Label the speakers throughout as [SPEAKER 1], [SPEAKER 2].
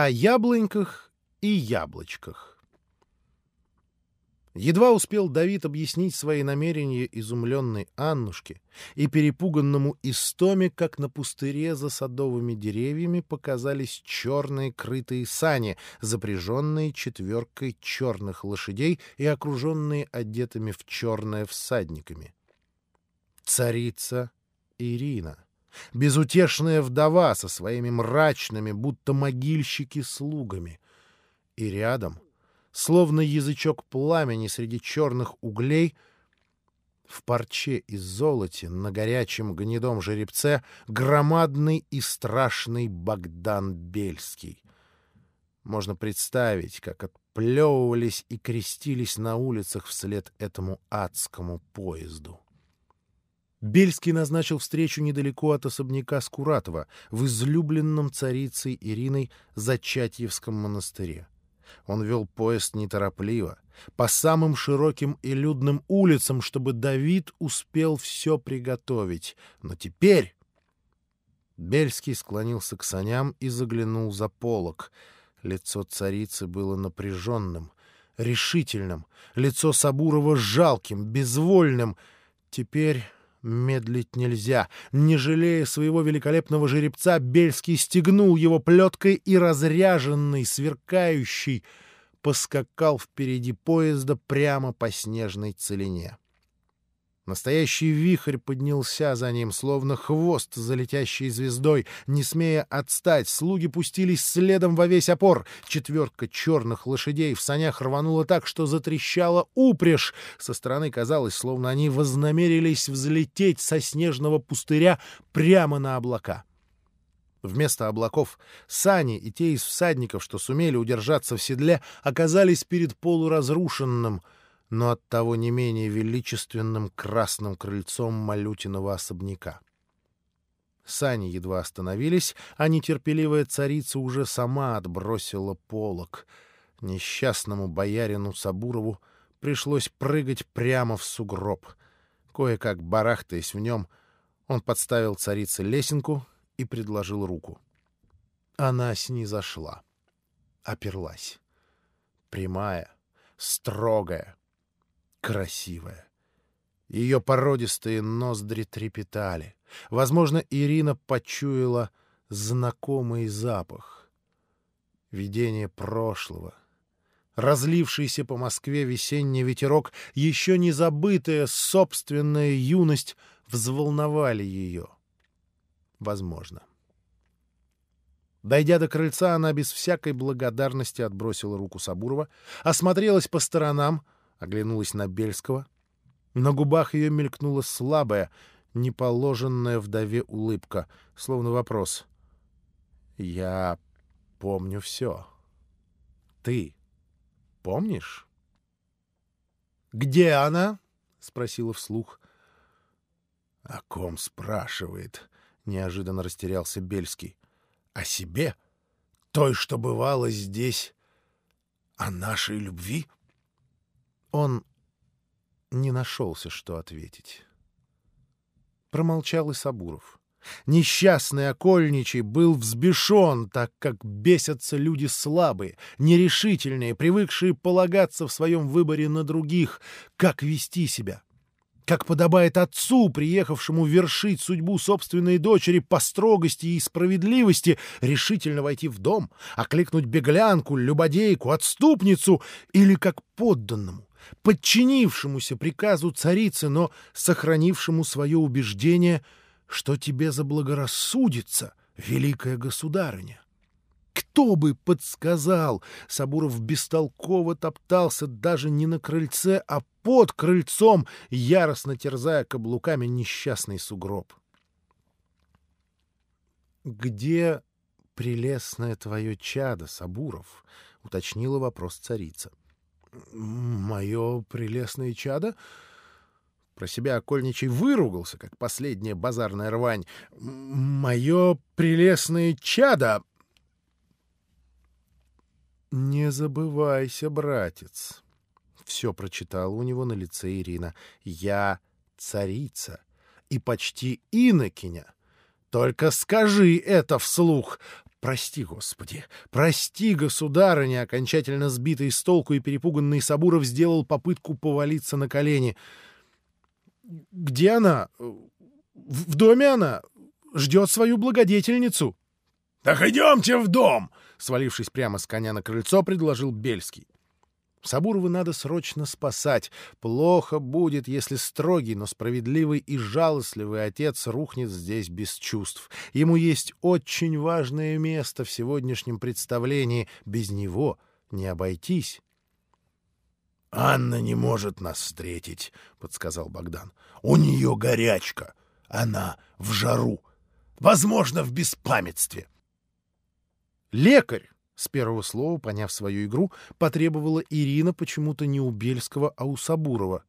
[SPEAKER 1] О яблоньках и яблочках. Едва успел Давид объяснить свои намерения изумленной Аннушке и перепуганному Истоме, как на пустыре за садовыми деревьями показались черные крытые сани, запряженные четверкой черных лошадей и окруженные одетыми в черное всадниками. Царица Ирина, безутешная вдова со своими мрачными, будто могильщики, слугами. И рядом — словно язычок пламени среди черных углей, в парче из золоте на горячем гнедом жеребце громадный и страшный Богдан Бельский. Можно представить, как отплевывались и крестились на улицах вслед этому адскому поезду. Бельский назначил встречу недалеко от особняка Скуратова в излюбленном царицей Ириной Зачатьевском монастыре. Он вел поезд неторопливо, по самым широким и людным улицам, чтобы Давид успел все приготовить. Но теперь... Бельский склонился к саням и заглянул за полок. Лицо царицы было напряженным, решительным, лицо Сабурова жалким, безвольным. Теперь Медлить нельзя. Не жалея своего великолепного жеребца, Бельский стегнул его плеткой и разряженный, сверкающий, поскакал впереди поезда прямо по снежной целине. Настоящий вихрь поднялся за ним, словно хвост за летящей звездой. Не смея отстать, слуги пустились следом во весь опор. Четверка черных лошадей в санях рванула так, что затрещала упряжь. Со стороны казалось, словно они вознамерились взлететь со снежного пустыря прямо на облака. Вместо облаков сани и те из всадников, что сумели удержаться в седле, оказались перед полуразрушенным — но оттого не менее величественным красным крыльцом малютиного особняка. Сани едва остановились, а нетерпеливая царица уже сама отбросила полог. Несчастному боярину Сабурову пришлось прыгать прямо в сугроб. Кое-как барахтаясь в нем, он подставил царице лесенку и предложил руку. Она снизошла, оперлась. Прямая, строгая, красивая. Ее породистые ноздри трепетали. Возможно, Ирина почуяла знакомый запах. Видение прошлого. Разлившийся по Москве весенний ветерок, еще не забытая собственная юность, взволновали ее. Возможно. Дойдя до крыльца, она без всякой благодарности отбросила руку Сабурова, осмотрелась по сторонам — оглянулась на Бельского. На губах ее мелькнула слабая, неположенная вдове улыбка, словно вопрос. «Я помню все. Ты помнишь?» «Где она?» — спросила вслух. «О ком спрашивает?» — неожиданно растерялся Бельский. «О себе? Той, что бывало здесь? О нашей любви?» Он не нашелся, что ответить. Промолчал и Сабуров. Несчастный окольничий был взбешен, так как бесятся люди слабые, нерешительные, привыкшие полагаться в своем выборе на других, как вести себя. Как подобает отцу, приехавшему вершить судьбу собственной дочери по строгости и справедливости, решительно войти в дом, окликнуть беглянку, любодейку, отступницу или как подданному подчинившемуся приказу царицы, но сохранившему свое убеждение, что тебе заблагорассудится, великая государыня. Кто бы подсказал? Сабуров бестолково топтался даже не на крыльце, а под крыльцом, яростно терзая каблуками несчастный сугроб. «Где прелестное твое чадо, Сабуров?» — уточнила вопрос царица. «Мое прелестное чадо?» Про себя окольничий выругался, как последняя базарная рвань. «Мое прелестное чадо!» «Не забывайся, братец!» Все прочитала у него на лице Ирина. «Я царица и почти инокиня. Только скажи это вслух. Прости, Господи, прости, государыня, окончательно сбитый с толку и перепуганный Сабуров сделал попытку повалиться на колени. Где она? В доме она? Ждет свою благодетельницу.
[SPEAKER 2] — Так идемте в дом!
[SPEAKER 1] — свалившись прямо с коня на крыльцо, предложил Бельский. Сабурова надо срочно спасать. Плохо будет, если строгий, но справедливый и жалостливый отец рухнет здесь без чувств. Ему есть очень важное место в сегодняшнем представлении. Без него не обойтись.
[SPEAKER 2] — Анна не может нас встретить, — подсказал Богдан. — У нее горячка. Она в жару. Возможно, в беспамятстве.
[SPEAKER 1] — Лекарь! С первого слова, поняв свою игру, потребовала Ирина почему-то не у Бельского, а у Сабурова.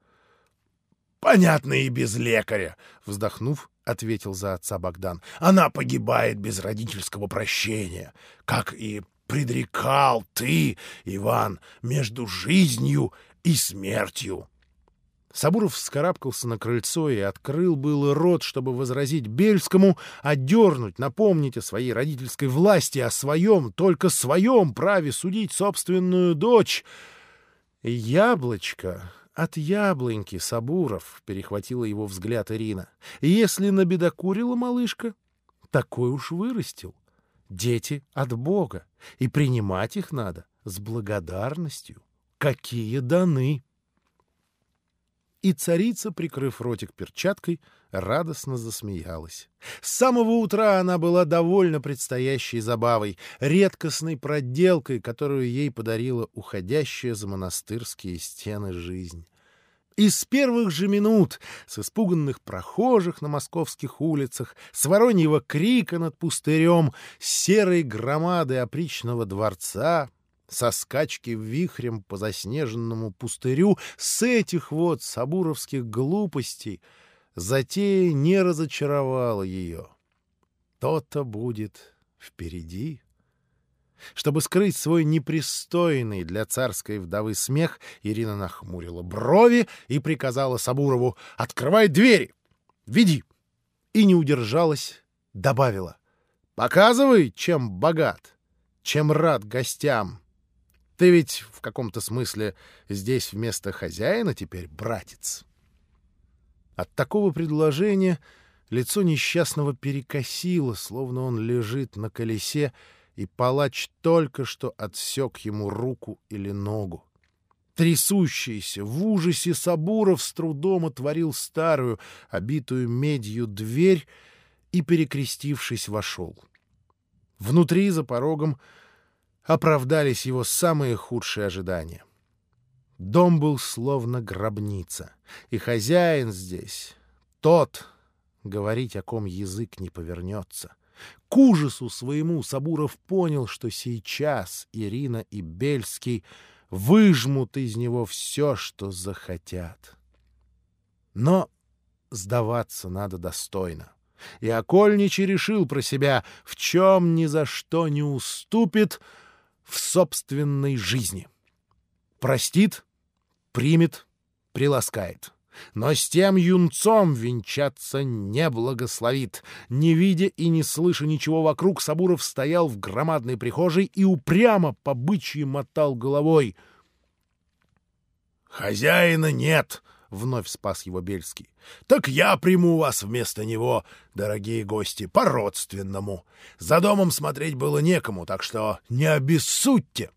[SPEAKER 2] «Понятно и без лекаря», — вздохнув, ответил за отца Богдан. «Она погибает без родительского прощения, как и предрекал ты, Иван, между жизнью и смертью».
[SPEAKER 1] Сабуров вскарабкался на крыльцо и открыл был рот, чтобы возразить Бельскому, одернуть, напомнить о своей родительской власти, о своем, только своем праве судить собственную дочь. «Яблочко от яблоньки, Сабуров», — перехватила его взгляд Ирина. «Если набедокурила малышка, такой уж вырастил. Дети от Бога, и принимать их надо с благодарностью. Какие даны!» И царица, прикрыв ротик перчаткой, радостно засмеялась. С самого утра она была довольна предстоящей забавой, редкостной проделкой, которую ей подарила уходящая за монастырские стены жизнь. И с первых же минут, с испуганных прохожих на московских улицах, с вороньего крика над пустырем, с серой громады опричного дворца, со скачки вихрем по заснеженному пустырю, с этих вот сабуровских глупостей, затея не разочаровала ее. То-то будет впереди. Чтобы скрыть свой непристойный для царской вдовы смех, Ирина нахмурила брови и приказала Сабурову «Открывай двери! Веди!» И не удержалась, добавила «Показывай, чем богат, чем рад гостям». Ты ведь в каком-то смысле здесь вместо хозяина теперь братец. От такого предложения лицо несчастного перекосило, словно он лежит на колесе, и палач только что отсек ему руку или ногу. Трясущийся, в ужасе Сабуров с трудом отворил старую, обитую медью дверь и, перекрестившись, вошел. Внутри, за порогом, оправдались его самые худшие ожидания. Дом был словно гробница, и хозяин здесь, тот, говорить о ком язык не повернется. К ужасу своему Сабуров понял, что сейчас Ирина и Бельский выжмут из него все, что захотят. Но сдаваться надо достойно. И Окольничий решил про себя, в чем ни за что не уступит — в собственной жизни. Простит, примет, приласкает. Но с тем юнцом венчаться не благословит. Не видя и не слыша ничего вокруг, Сабуров стоял в громадной прихожей и упрямо по бычьи мотал головой.
[SPEAKER 2] «Хозяина нет!» — вновь спас его Бельский. — Так я приму вас вместо него, дорогие гости, по-родственному. За домом смотреть было некому, так что не обессудьте.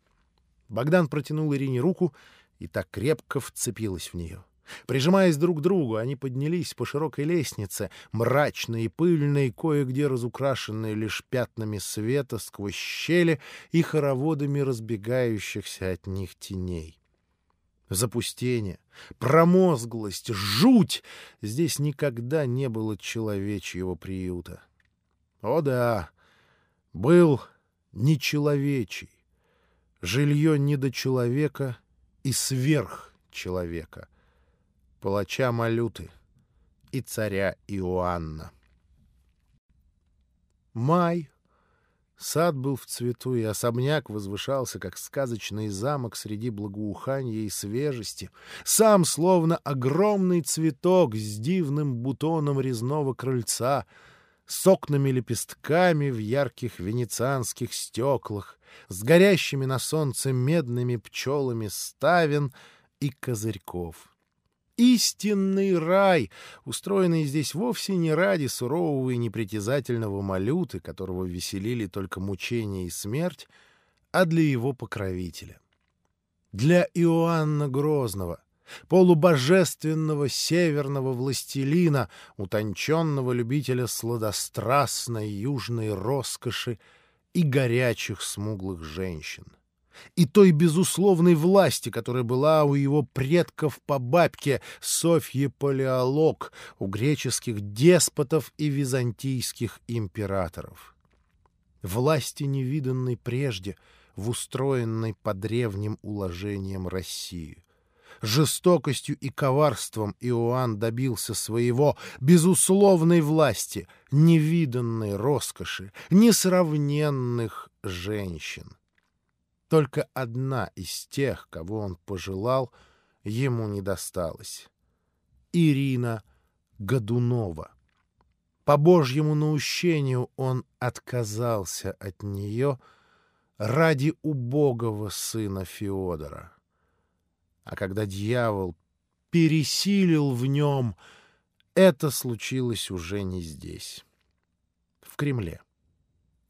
[SPEAKER 1] Богдан протянул Ирине руку и так крепко вцепилась в нее. Прижимаясь друг к другу, они поднялись по широкой лестнице, мрачной и пыльной, кое-где разукрашенной лишь пятнами света сквозь щели и хороводами разбегающихся от них теней. Запустение, промозглость, жуть! Здесь никогда не было человечьего приюта. О да, был нечеловечий. Жилье не до человека и сверх человека. Палача Малюты и царя Иоанна. Май Сад был в цвету, и особняк возвышался, как сказочный замок среди благоухания и свежести. Сам словно огромный цветок с дивным бутоном резного крыльца. с окнами-лепестками в ярких венецианских стеклах, с горящими на солнце медными пчелами ставен и козырьков. Истинный рай, устроенный здесь вовсе не ради сурового и непритязательного малюты, которого веселили только мучение и смерть, а для его покровителя. Для Иоанна Грозного, полубожественного северного властелина, утонченного любителя сладострастной южной роскоши и горячих смуглых женщин и той безусловной власти, которая была у его предков по бабке Софье Палеолог, у греческих деспотов и византийских императоров. Власти, невиданной прежде в устроенной по древним уложениям России. Жестокостью и коварством Иоанн добился своего безусловной власти, невиданной роскоши, несравненных женщин. Только одна из тех, кого он пожелал, ему не досталась. Ирина Годунова. По Божьему наущению он отказался от нее ради убогого сына Феодора. А когда дьявол пересилил в нем, это случилось уже не здесь, в Кремле.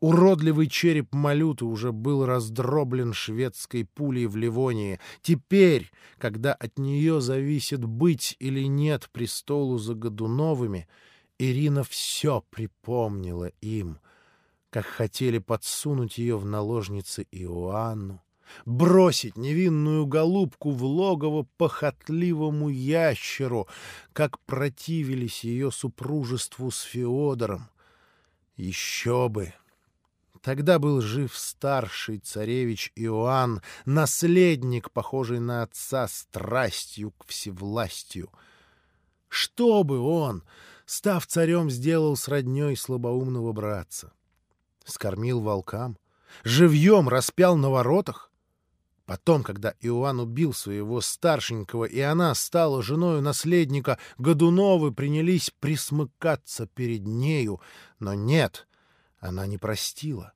[SPEAKER 1] Уродливый череп Малюты уже был раздроблен шведской пулей в Ливонии. Теперь, когда от нее зависит быть или нет престолу за Годуновыми, Ирина все припомнила им, как хотели подсунуть ее в наложницы Иоанну, бросить невинную голубку в логово похотливому ящеру, как противились ее супружеству с Феодором. Еще бы! Тогда был жив старший царевич Иоанн, наследник, похожий на отца страстью к всевластию. Что бы он, став царем, сделал с родней слабоумного братца? Скормил волкам? Живьем распял на воротах? Потом, когда Иоанн убил своего старшенького, и она стала женою наследника, Годуновы принялись присмыкаться перед нею, но нет — она не простила.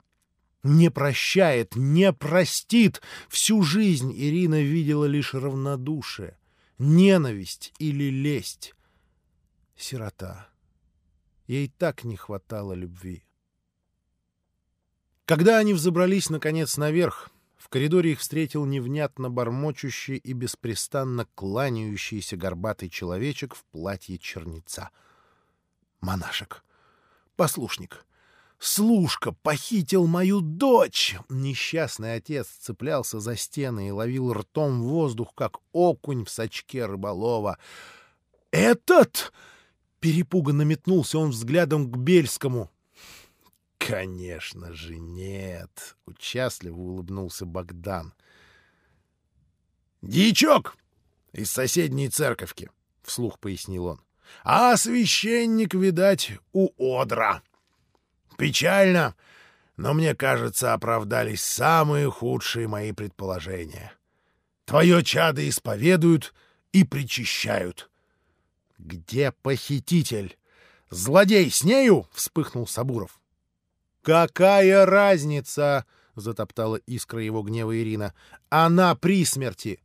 [SPEAKER 1] Не прощает, не простит. Всю жизнь Ирина видела лишь равнодушие, ненависть или лесть. Сирота. Ей так не хватало любви. Когда они взобрались, наконец, наверх, в коридоре их встретил невнятно бормочущий и беспрестанно кланяющийся горбатый человечек в платье черница. Монашек. Послушник. Слушка похитил мою дочь!» Несчастный отец цеплялся за стены и ловил ртом воздух, как окунь в сачке рыболова. «Этот!» — перепуганно метнулся он взглядом к Бельскому. «Конечно же нет!» — участливо улыбнулся Богдан. «Дьячок! Из соседней церковки!» — вслух пояснил он. «А священник, видать, у Одра!» Печально, но мне кажется, оправдались самые худшие мои предположения. Твое чадо исповедуют и причащают. — Где похититель? Злодей с нею? — вспыхнул Сабуров. — Какая разница? — затоптала искра его гнева Ирина. — Она при смерти.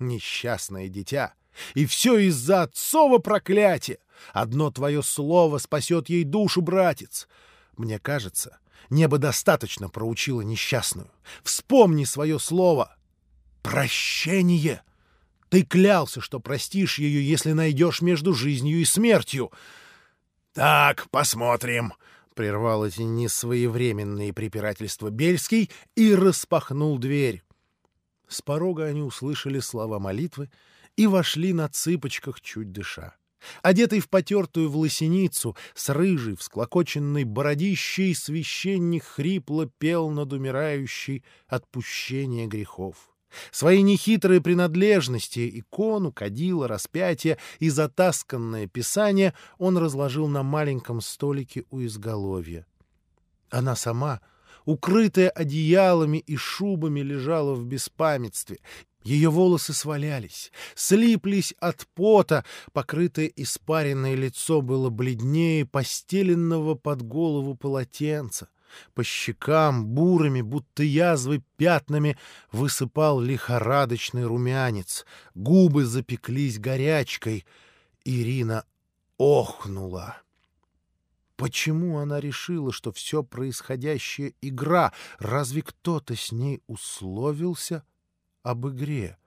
[SPEAKER 1] Несчастное дитя. И все из-за отцова проклятия. Одно твое слово спасет ей душу, братец. Мне кажется, небо достаточно проучило несчастную. Вспомни свое слово. Прощение. Ты клялся, что простишь ее, если найдешь между жизнью и смертью. Так, посмотрим. Прервал эти несвоевременные препирательства Бельский и распахнул дверь. С порога они услышали слова молитвы и вошли на цыпочках, чуть дыша. Одетый в потертую власеницу, с рыжей, всклокоченной бородищей, священник хрипло пел над умирающей отпущение грехов. Свои нехитрые принадлежности, икону, кадила, распятие и затасканное писание он разложил на маленьком столике у изголовья. Она сама, укрытая одеялами и шубами, лежала в беспамятстве, Ее волосы свалялись, слиплись от пота, покрытое испаренное лицо было бледнее постеленного под голову полотенца. По щекам бурыми, будто язвы пятнами, высыпал лихорадочный румянец. Губы запеклись горячкой. Ирина охнула. Почему она решила, что все происходящее — игра? Разве кто-то с ней условился об игре?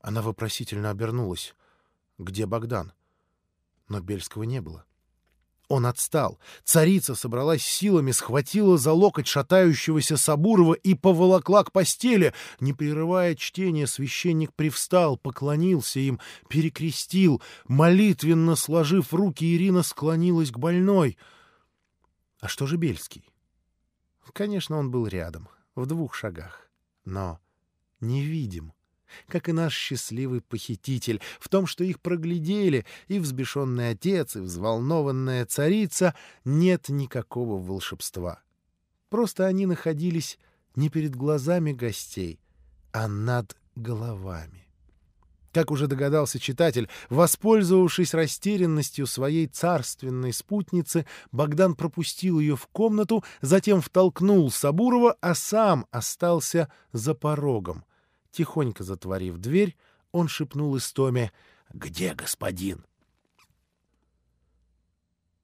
[SPEAKER 1] Она вопросительно обернулась. Где Богдан? Но Бельского не было. Он отстал. Царица собралась силами, схватила за локоть шатающегося Сабурова и поволокла к постели. Не прерывая чтения, священник привстал, поклонился им, перекрестил. Молитвенно сложив руки, Ирина склонилась к больной. А что же Бельский? Конечно, он был рядом, в двух шагах, но невидим как и наш счастливый похититель, в том, что их проглядели, и взбешенный отец, и взволнованная царица, нет никакого волшебства. Просто они находились не перед глазами гостей, а над головами. Как уже догадался читатель, воспользовавшись растерянностью своей царственной спутницы, Богдан пропустил ее в комнату, затем втолкнул Сабурова, а сам остался за порогом — Тихонько затворив дверь, он шепнул Истоме «Где господин?»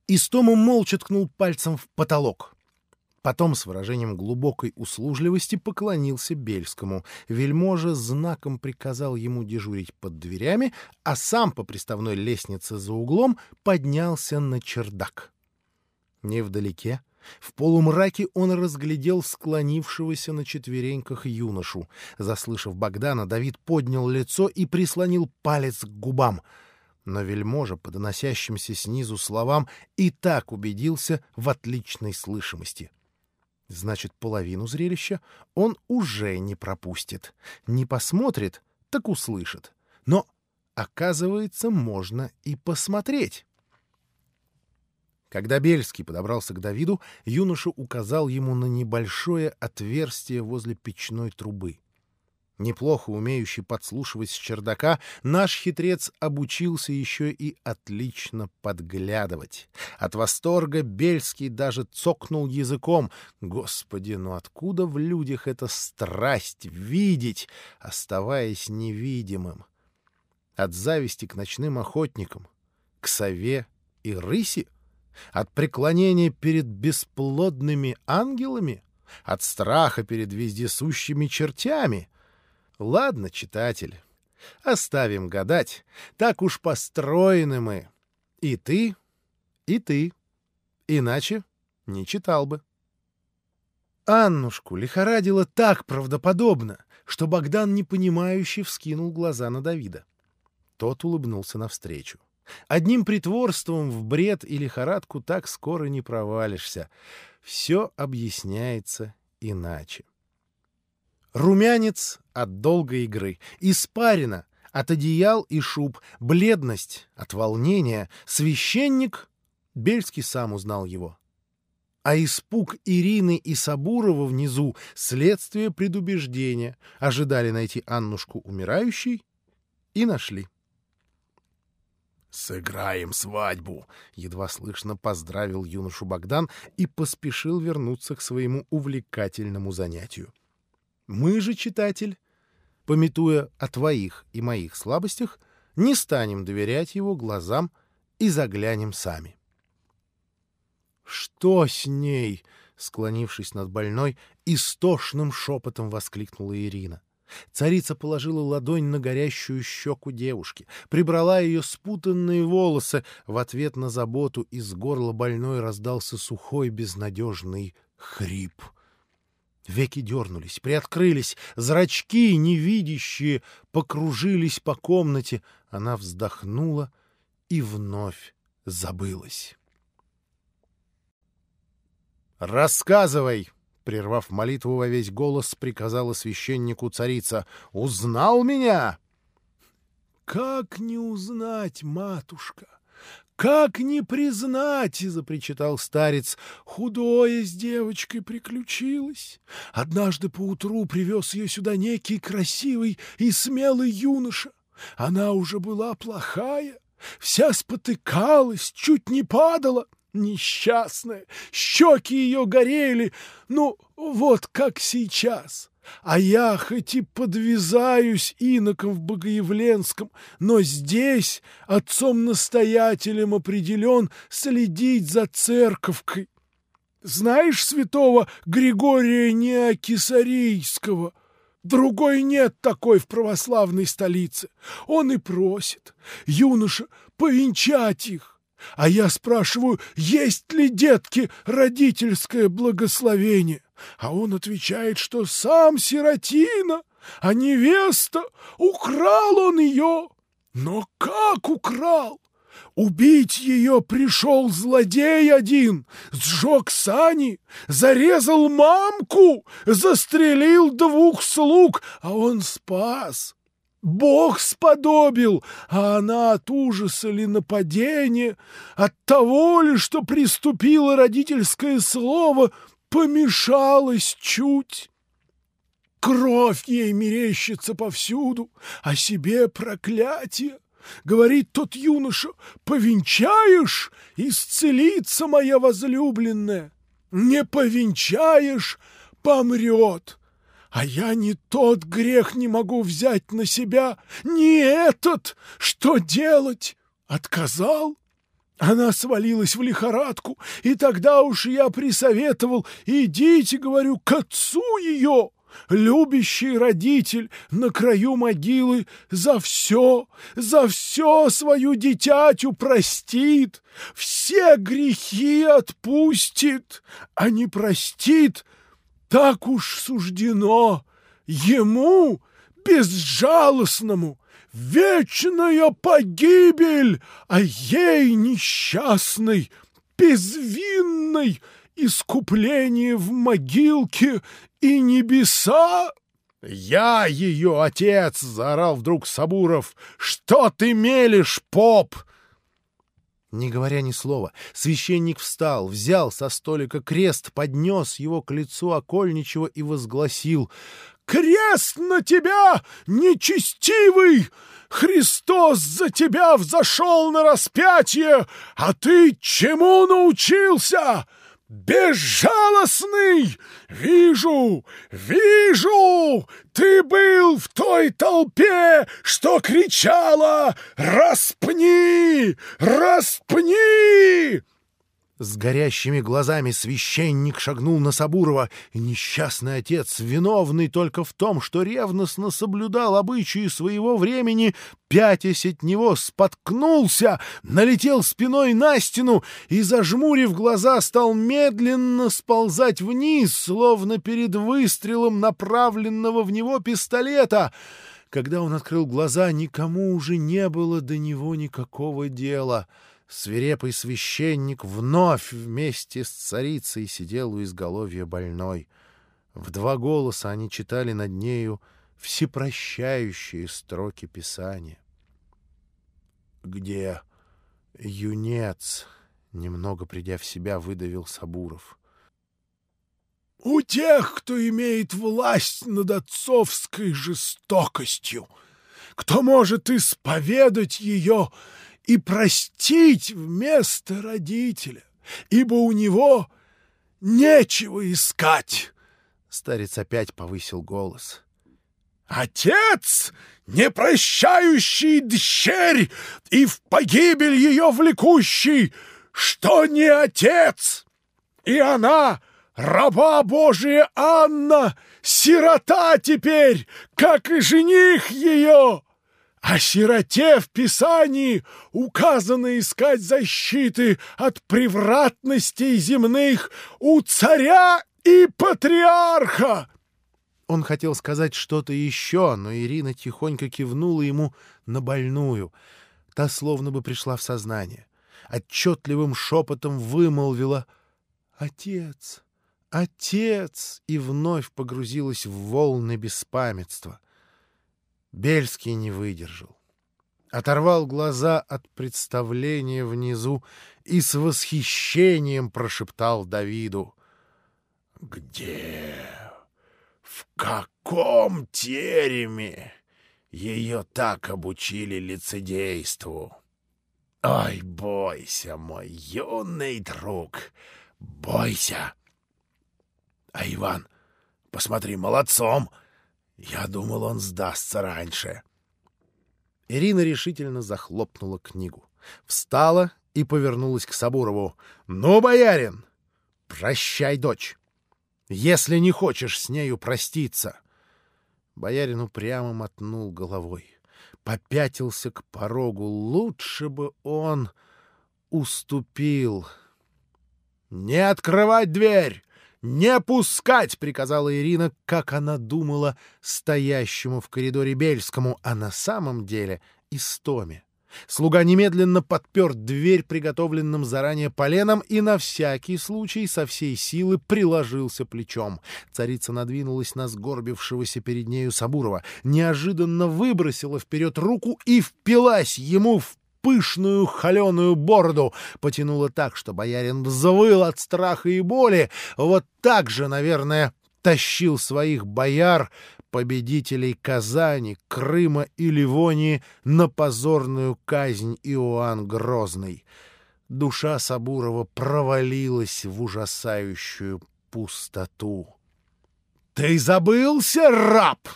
[SPEAKER 1] Истома молча ткнул пальцем в потолок. Потом с выражением глубокой услужливости поклонился Бельскому. Вельможа знаком приказал ему дежурить под дверями, а сам по приставной лестнице за углом поднялся на чердак. Невдалеке в полумраке он разглядел склонившегося на четвереньках юношу. Заслышав Богдана, Давид поднял лицо и прислонил палец к губам. Но вельможа, по доносящимся снизу словам, и так убедился в отличной слышимости. Значит, половину зрелища он уже не пропустит. Не посмотрит, так услышит. Но, оказывается, можно и посмотреть. Когда Бельский подобрался к Давиду, юноша указал ему на небольшое отверстие возле печной трубы. Неплохо умеющий подслушивать с чердака, наш хитрец обучился еще и отлично подглядывать. От восторга Бельский даже цокнул языком. Господи, ну откуда в людях эта страсть видеть, оставаясь невидимым? От зависти к ночным охотникам, к сове и рыси — от преклонения перед бесплодными ангелами? От страха перед вездесущими чертями? Ладно, читатель, оставим гадать. Так уж построены мы. И ты, и ты. Иначе не читал бы. Аннушку лихорадило так правдоподобно, что Богдан непонимающе вскинул глаза на Давида. Тот улыбнулся навстречу. Одним притворством в бред и лихорадку так скоро не провалишься. Все объясняется иначе. Румянец от долгой игры, испарина от одеял и шуб, бледность от волнения, священник, Бельский сам узнал его. А испуг Ирины и Сабурова внизу — следствие предубеждения. Ожидали найти Аннушку умирающей и нашли.
[SPEAKER 2] «Сыграем свадьбу!»
[SPEAKER 1] — едва слышно поздравил юношу Богдан и поспешил вернуться к своему увлекательному занятию. Мы же, читатель, пометуя о твоих и моих слабостях, не станем доверять его глазам и заглянем сами. «Что с ней?» — склонившись над больной, истошным шепотом воскликнула Ирина. Царица положила ладонь на горящую щеку девушки, прибрала ее спутанные волосы. В ответ на заботу из горла больной раздался сухой безнадежный хрип. Веки дернулись, приоткрылись, зрачки, невидящие, покружились по комнате. Она вздохнула и вновь забылась. «Рассказывай!» Прервав молитву во весь голос, приказала священнику царица. «Узнал меня?»
[SPEAKER 2] «Как не узнать, матушка? как не признать, — запричитал старец, — худое с девочкой приключилось. Однажды поутру привез ее сюда некий красивый и смелый юноша. Она уже была плохая, вся спотыкалась, чуть не падала. Несчастная, щеки ее горели, ну, вот как сейчас. А я хоть и подвязаюсь иноком в Богоявленском, но здесь отцом-настоятелем определен следить за церковкой. Знаешь святого Григория Неокисарийского? Другой нет такой в православной столице. Он и просит, юноша, повенчать их. А я спрашиваю, есть ли детки родительское благословение? А он отвечает, что сам сиротина, а невеста, украл он ее. Но как украл? Убить ее пришел злодей один, сжег сани, зарезал мамку, застрелил двух слуг, а он спас. Бог сподобил, а она от ужаса ли нападения, от того ли, что приступило родительское слово, помешалась чуть. Кровь ей мерещится повсюду, а себе проклятие. Говорит тот юноша, повенчаешь, исцелится моя возлюбленная. Не повенчаешь, помрет. А я не тот грех не могу взять на себя, не этот. Что делать? Отказал? Она свалилась в лихорадку, и тогда уж я присоветовал, идите, говорю, к отцу ее. Любящий родитель на краю могилы за все, за все свою дитятю простит, все грехи отпустит, а не простит, так уж суждено ему, безжалостному, вечная погибель, а ей несчастной, безвинной, искупление в могилке и небеса. «Я ее отец!» — заорал вдруг Сабуров. «Что ты мелешь, поп?»
[SPEAKER 1] Не говоря ни слова, священник встал, взял со столика крест, поднес его к лицу окольничего и возгласил «Крест на тебя, нечестивый! Христос за тебя взошел на распятие, а ты чему научился?» «Безжалостный! Вижу, вижу! Ты был в той толпе, что кричала «Распни! Распни!»
[SPEAKER 2] С горящими глазами священник шагнул на Сабурова, и несчастный отец, виновный только в том, что ревностно соблюдал обычаи своего времени, пятясь от него, споткнулся, налетел спиной на стену и, зажмурив глаза, стал медленно сползать вниз, словно перед выстрелом направленного в него пистолета. Когда он открыл глаза, никому уже не было до него никакого дела — свирепый священник вновь вместе с царицей сидел у изголовья больной. В два голоса они читали над нею всепрощающие строки Писания. «Где юнец?» — немного придя в себя, выдавил Сабуров. «У тех, кто имеет власть над отцовской жестокостью, кто может исповедать ее и простить вместо родителя, ибо у него нечего искать. Старец опять повысил голос. Отец, не прощающий дщерь и в погибель ее влекущий, что не отец, и она, раба Божия Анна, сирота теперь, как и жених ее. О сироте в Писании указано искать защиты от превратностей земных у царя и патриарха. Он хотел сказать что-то еще, но Ирина тихонько кивнула ему на больную. Та словно бы пришла в сознание. Отчетливым шепотом вымолвила «Отец! Отец!» и вновь погрузилась в волны беспамятства. Бельский не выдержал.
[SPEAKER 1] оторвал глаза от представления внизу и с восхищением прошептал Давиду.
[SPEAKER 2] «Где? В каком тереме ее так обучили лицедейству? Ой, бойся, мой юный друг, бойся!» «А Иван, посмотри, молодцом!» Я думал, он сдастся раньше.
[SPEAKER 1] Ирина решительно захлопнула книгу. Встала и повернулась к Сабурову. «Ну, боярин, прощай, дочь, если не хочешь с нею проститься». Боярин упрямо мотнул головой. Попятился к порогу. Лучше бы он уступил. «Не открывать дверь! «Не пускать!» — приказала Ирина, как она думала, стоящему в коридоре Бельскому, а на самом деле Истоме. Слуга немедленно подпер дверь приготовленным заранее поленом и на всякий случай со всей силы приложился плечом. Царица надвинулась на сгорбившегося перед нею Сабурова, неожиданно выбросила вперед руку и впилась ему в пышную холеную бороду, потянуло так, что боярин взвыл от страха и боли. Вот так же, наверное, тащил своих бояр, победителей Казани, Крыма и Ливонии на позорную казнь Иоанн Грозный. Душа Сабурова провалилась в ужасающую пустоту. «Ты забылся, раб!»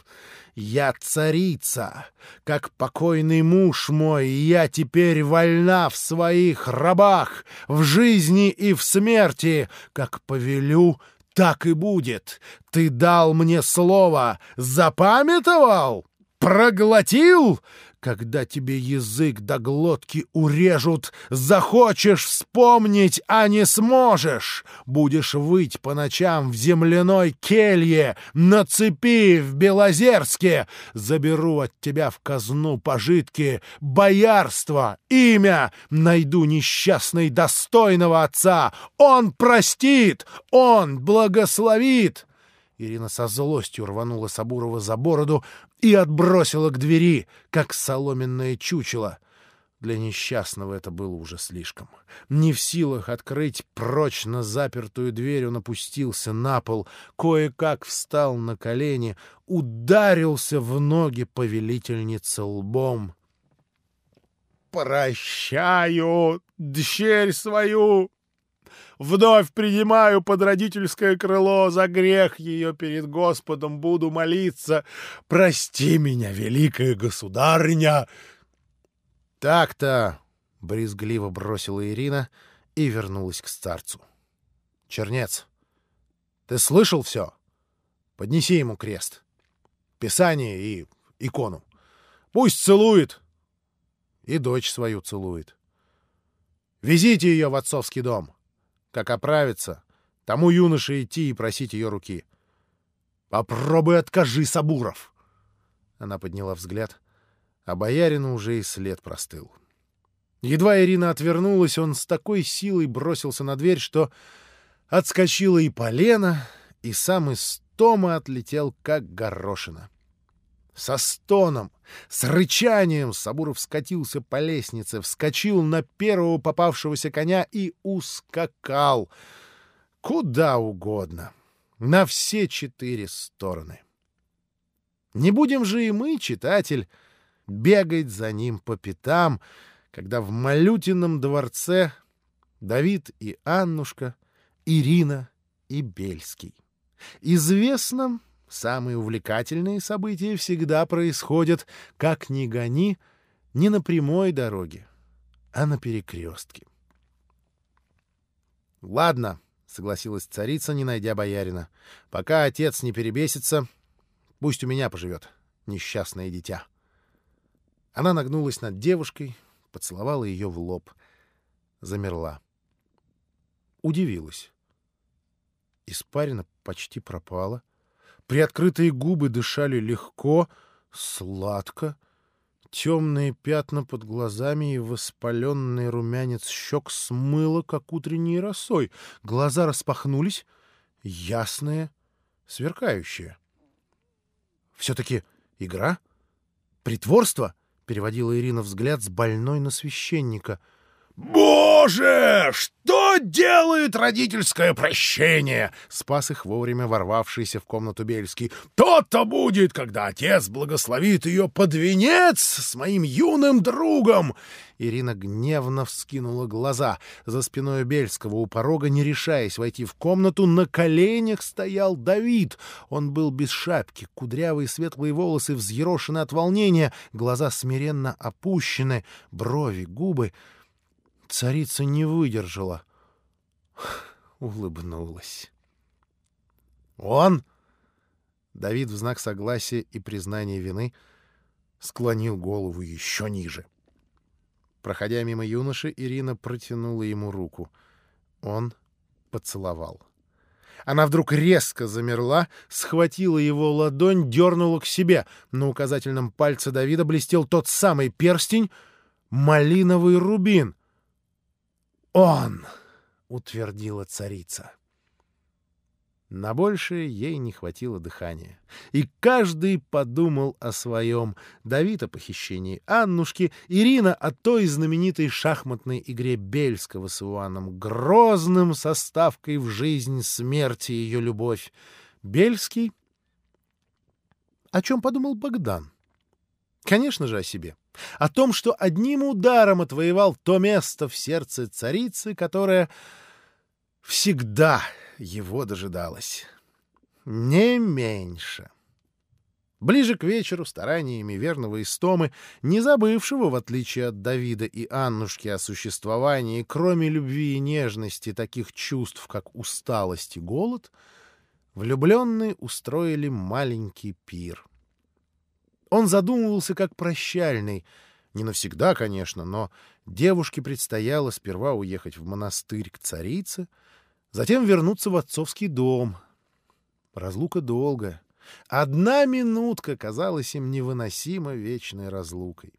[SPEAKER 1] Я царица, как покойный муж мой, я теперь вольна в своих рабах, в жизни и в смерти, как повелю, так и будет. Ты дал мне слово, запамятовал? Проглотил? Когда тебе язык до глотки урежут, захочешь вспомнить, а не сможешь. Будешь выть по ночам в земляной келье, на цепи в Белозерске. Заберу от тебя в казну пожитки, боярство, имя. Найду несчастный достойного отца. Он простит, он благословит. Ирина со злостью рванула Сабурова за бороду и отбросила к двери, как соломенное чучело. Для несчастного это было уже слишком. Не в силах открыть прочно запертую дверь, он опустился на пол, кое-как встал на колени, ударился в ноги повелительницы лбом. «Прощаю, дщерь свою!» Вновь принимаю под родительское крыло, за грех ее перед Господом буду молиться. Прости меня, великая государыня!» «Так-то!» — брезгливо бросила Ирина и вернулась к старцу. «Чернец, ты слышал все? Поднеси ему крест, писание и икону. Пусть целует и дочь свою целует. Везите ее в отцовский дом». Как оправиться, тому юноше идти и просить ее руки. «Попробуй откажи, Сабуров!» Она подняла взгляд, а боярину уже и след простыл. Едва Ирина отвернулась, он с такой силой бросился на дверь, что отскочила и полено, и сам из тома отлетел, как горошина. Со стоном, с рычанием Сабуров скатился по лестнице, вскочил на первого попавшегося коня и ускакал. Куда угодно. На все четыре стороны. Не будем же и мы, читатель, бегать за ним по пятам, когда в Малютином дворце Давид и Аннушка, Ирина и Бельский. Известно, Самые увлекательные события всегда происходят, как ни гони, не на прямой дороге, а на перекрестке. «Ладно», — согласилась царица, не найдя боярина. «Пока отец не перебесится, пусть у меня поживет, несчастное дитя». Она нагнулась над девушкой, поцеловала ее в лоб, замерла. Удивилась. Испарина почти пропала — Приоткрытые губы дышали легко, сладко. Темные пятна под глазами и воспаленный румянец щек смыло, как утренней росой. Глаза распахнулись, ясные, сверкающие. Все-таки игра? Притворство? — переводила Ирина взгляд с больной на священника —
[SPEAKER 2] «Боже, что делает родительское прощение?» — спас их вовремя ворвавшийся в комнату Бельский. «То-то будет, когда отец благословит ее под венец с моим юным другом!»
[SPEAKER 1] Ирина гневно вскинула глаза. За спиной Бельского у порога, не решаясь войти в комнату, на коленях стоял Давид. Он был без шапки, кудрявые светлые волосы взъерошены от волнения, глаза смиренно опущены, брови, губы — Царица не выдержала. Улыбнулась. «Он?» Давид в знак согласия и признания вины склонил голову еще ниже. Проходя мимо юноши, Ирина протянула ему руку. Он поцеловал. Она вдруг резко замерла, схватила его ладонь, дернула к себе. На указательном пальце Давида блестел тот самый перстень — малиновый рубин — «Он!» — утвердила царица. На большее ей не хватило дыхания. И каждый подумал о своем. Давид о похищении Аннушки, Ирина о той знаменитой шахматной игре Бельского с Иоанном Грозным, составкой в жизнь, смерти ее любовь. Бельский... О чем подумал Богдан? Конечно же, о себе о том, что одним ударом отвоевал то место в сердце царицы, которое всегда его дожидалось. Не меньше. Ближе к вечеру стараниями верного Истомы, не забывшего, в отличие от Давида и Аннушки, о существовании, кроме любви и нежности, таких чувств, как усталость и голод, влюбленные устроили маленький пир — он задумывался как прощальный. Не навсегда, конечно, но девушке предстояло сперва уехать в монастырь к царице, затем вернуться в отцовский дом. Разлука долгая. Одна минутка казалась им невыносимо вечной разлукой.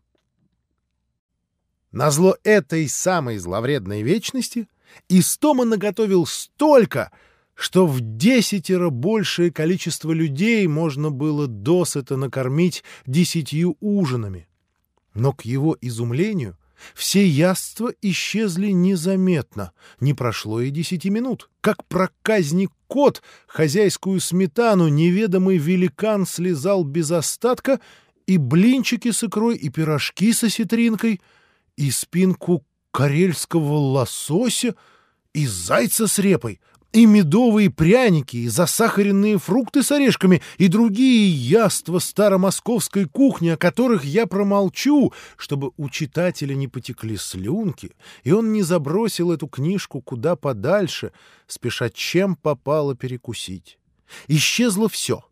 [SPEAKER 1] Назло этой самой зловредной вечности Истома наготовил столько — что в десятеро большее количество людей можно было досыта накормить десятью ужинами. Но к его изумлению все яства исчезли незаметно, не прошло и десяти минут. Как проказник кот хозяйскую сметану неведомый великан слезал без остатка, и блинчики с икрой, и пирожки со ситринкой, и спинку карельского лосося, и зайца с репой — и медовые пряники, и засахаренные фрукты с орешками, и другие яства старомосковской кухни, о которых я промолчу, чтобы у читателя не потекли слюнки, и он не забросил эту книжку куда подальше, спеша чем попало перекусить. Исчезло все.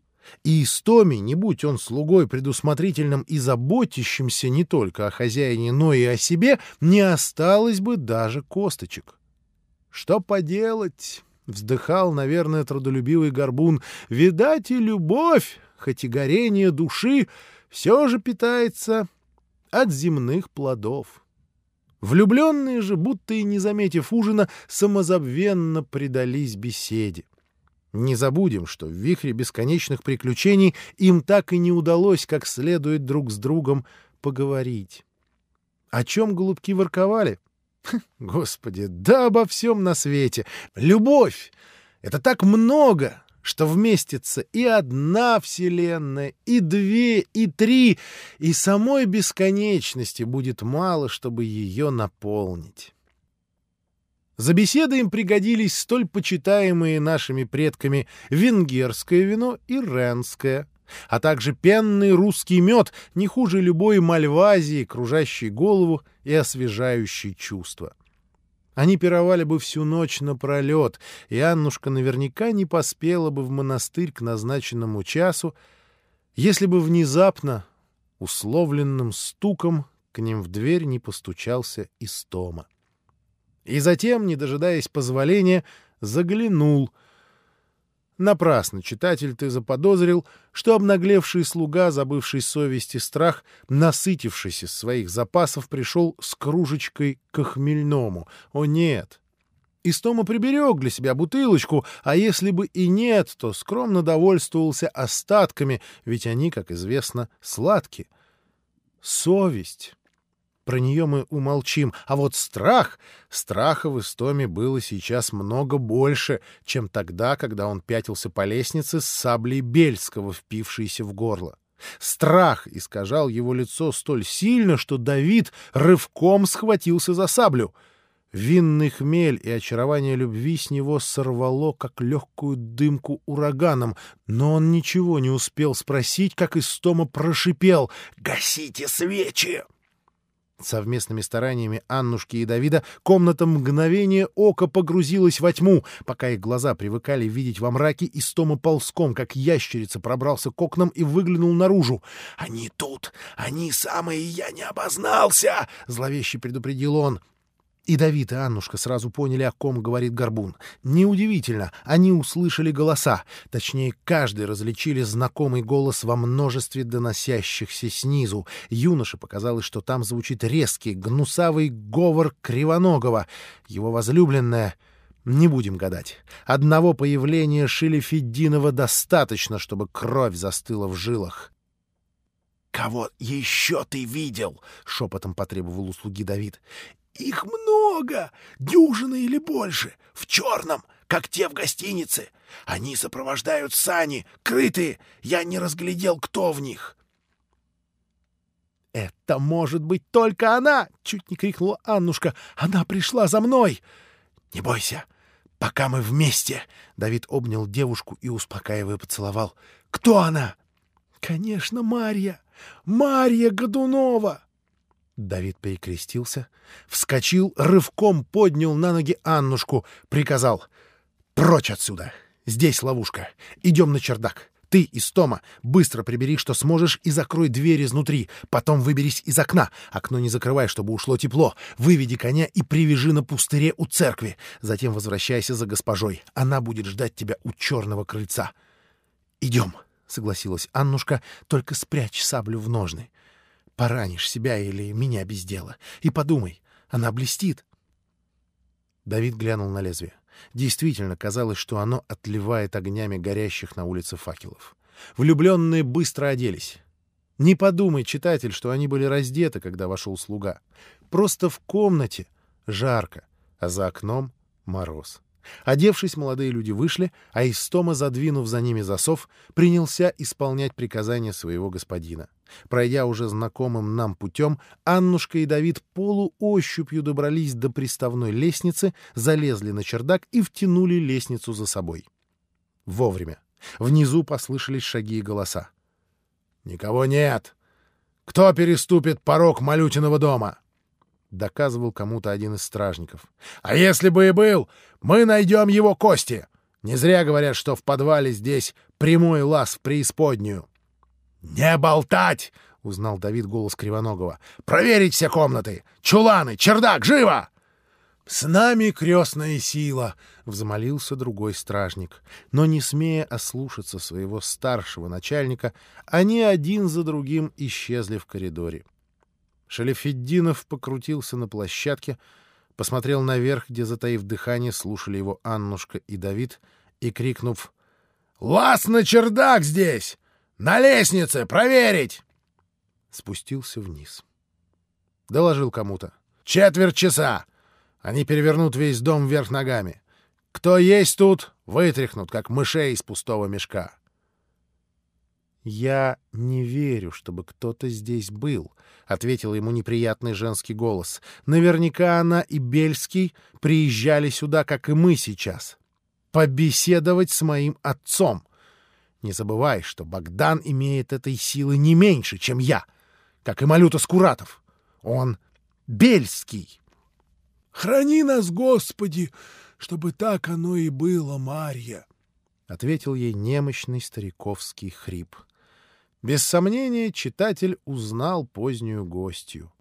[SPEAKER 1] И Истоми, не будь он слугой предусмотрительным и заботящимся не только о хозяине, но и о себе, не осталось бы даже косточек. Что поделать? Вздыхал, наверное, трудолюбивый горбун. Видать, и любовь, хоть и горение души, все же питается от земных плодов. Влюбленные же, будто и не заметив ужина, самозабвенно предались беседе. Не забудем, что в вихре бесконечных приключений им так и не удалось как следует друг с другом поговорить. О чем голубки ворковали? Господи, да обо всем на свете. Любовь — это так много, что вместится и одна вселенная, и две, и три, и самой бесконечности будет мало, чтобы ее наполнить. За беседой им пригодились столь почитаемые нашими предками венгерское вино и ренское — а также пенный русский мед, не хуже любой мальвазии, кружащей голову и освежающей чувства. Они пировали бы всю ночь напролет, и Аннушка наверняка не поспела бы в монастырь к назначенному часу, если бы внезапно, условленным стуком, к ним в дверь не постучался Истома. И затем, не дожидаясь позволения, заглянул — Напрасно, читатель, ты заподозрил, что обнаглевший слуга, забывший совесть и страх, насытившись из своих запасов, пришел с кружечкой к хмельному. О нет! Истома приберег для себя бутылочку, а если бы и нет, то скромно довольствовался остатками, ведь они, как известно, сладкие. совесть. Про нее мы умолчим. А вот страх... Страха в Истоме было сейчас много больше, чем тогда, когда он пятился по лестнице с саблей Бельского, впившейся в горло. Страх искажал его лицо столь сильно, что Давид рывком схватился за саблю. Винный хмель и очарование любви с него сорвало, как легкую дымку ураганом, но он ничего не успел спросить, как Истома прошипел «Гасите свечи!» Совместными стараниями Аннушки и Давида комната мгновение ока погрузилась во тьму. Пока их глаза привыкали видеть во мраке, Истома ползком, как ящерица, пробрался к окнам и выглянул наружу. «Они тут! Они самые! Я не обознался!» — зловеще предупредил он. И Давид и Аннушка сразу поняли, о ком говорит Горбун. Неудивительно, они услышали голоса. Точнее, каждый различили знакомый голос во множестве доносящихся снизу. Юноше показалось, что там звучит резкий, гнусавый говор Кривоногого. Его возлюбленная... Не будем гадать. Одного появления Шилефеддинова достаточно, чтобы кровь застыла в жилах. «Кого еще ты видел?» — шепотом потребовал услуги Давид. Их много, дюжины или больше, в черном, как те в гостинице. Они сопровождают сани, крытые. Я не разглядел, кто в них. «Это может быть только она!» — чуть не крикнула Аннушка. «Она пришла за мной!» «Не бойся, пока мы вместе!» Давид обнял девушку и, успокаивая, поцеловал. «Кто она?» «Конечно, Марья! Марья Годунова!» Давид перекрестился, вскочил, рывком поднял на ноги Аннушку, приказал «Прочь отсюда! Здесь ловушка! Идем на чердак! Ты, Истома, быстро прибери, что сможешь, и закрой дверь изнутри. Потом выберись из окна. Окно не закрывай, чтобы ушло тепло. Выведи коня и привяжи на пустыре у церкви. Затем возвращайся за госпожой. Она будет ждать тебя у черного крыльца. «Идем», — согласилась Аннушка, — «только спрячь саблю в ножны. Поранишь себя или меня без дела. И подумай, она блестит. Давид глянул на лезвие. Действительно, казалось, что оно отливает огнями горящих на улице факелов. Влюбленные быстро оделись. Не подумай, читатель, что они были раздеты, когда вошел слуга. Просто в комнате жарко, а за окном мороз. Одевшись, молодые люди вышли, а Истома, задвинув за ними засов, принялся исполнять приказания своего господина. Пройдя уже знакомым нам путем, Аннушка и Давид полуощупью добрались до приставной лестницы, залезли на чердак и втянули лестницу за собой. Вовремя. Внизу послышались шаги и голоса. «Никого нет! Кто переступит порог Малютиного дома?» Доказывал кому-то один из стражников. «А если бы и был, мы найдем его кости! Не зря говорят, что в подвале здесь прямой лаз в преисподнюю». «Не болтать!» — узнал Давид голос Кривоногого. «Проверить все комнаты! Чуланы! Чердак! Живо!» «С нами крестная сила!» — взмолился другой стражник. Но, не смея ослушаться своего старшего начальника, они один за другим исчезли в коридоре. Шалефеддинов покрутился на площадке, посмотрел наверх, где, затаив дыхание, слушали его Аннушка и Давид, и, крикнув «Лаз на чердак здесь! На лестнице! Проверить!» Спустился вниз. Доложил кому-то. «Четверть часа! Они перевернут весь дом вверх ногами. Кто есть тут, вытряхнут, как мышей из пустого мешка. «Я не верю, чтобы кто-то здесь был», — ответил ему неприятный женский голос. «Наверняка она и Бельский приезжали сюда, как и мы сейчас. Побеседовать с моим отцом. Не забывай, что Богдан имеет этой силы не меньше, чем я, как и Малюта Скуратов. Он Бельский». «Храни нас, Господи, чтобы так оно и было, Марья!» — ответил ей немощный стариковский хрип. Без сомнения, читатель узнал позднюю гостью.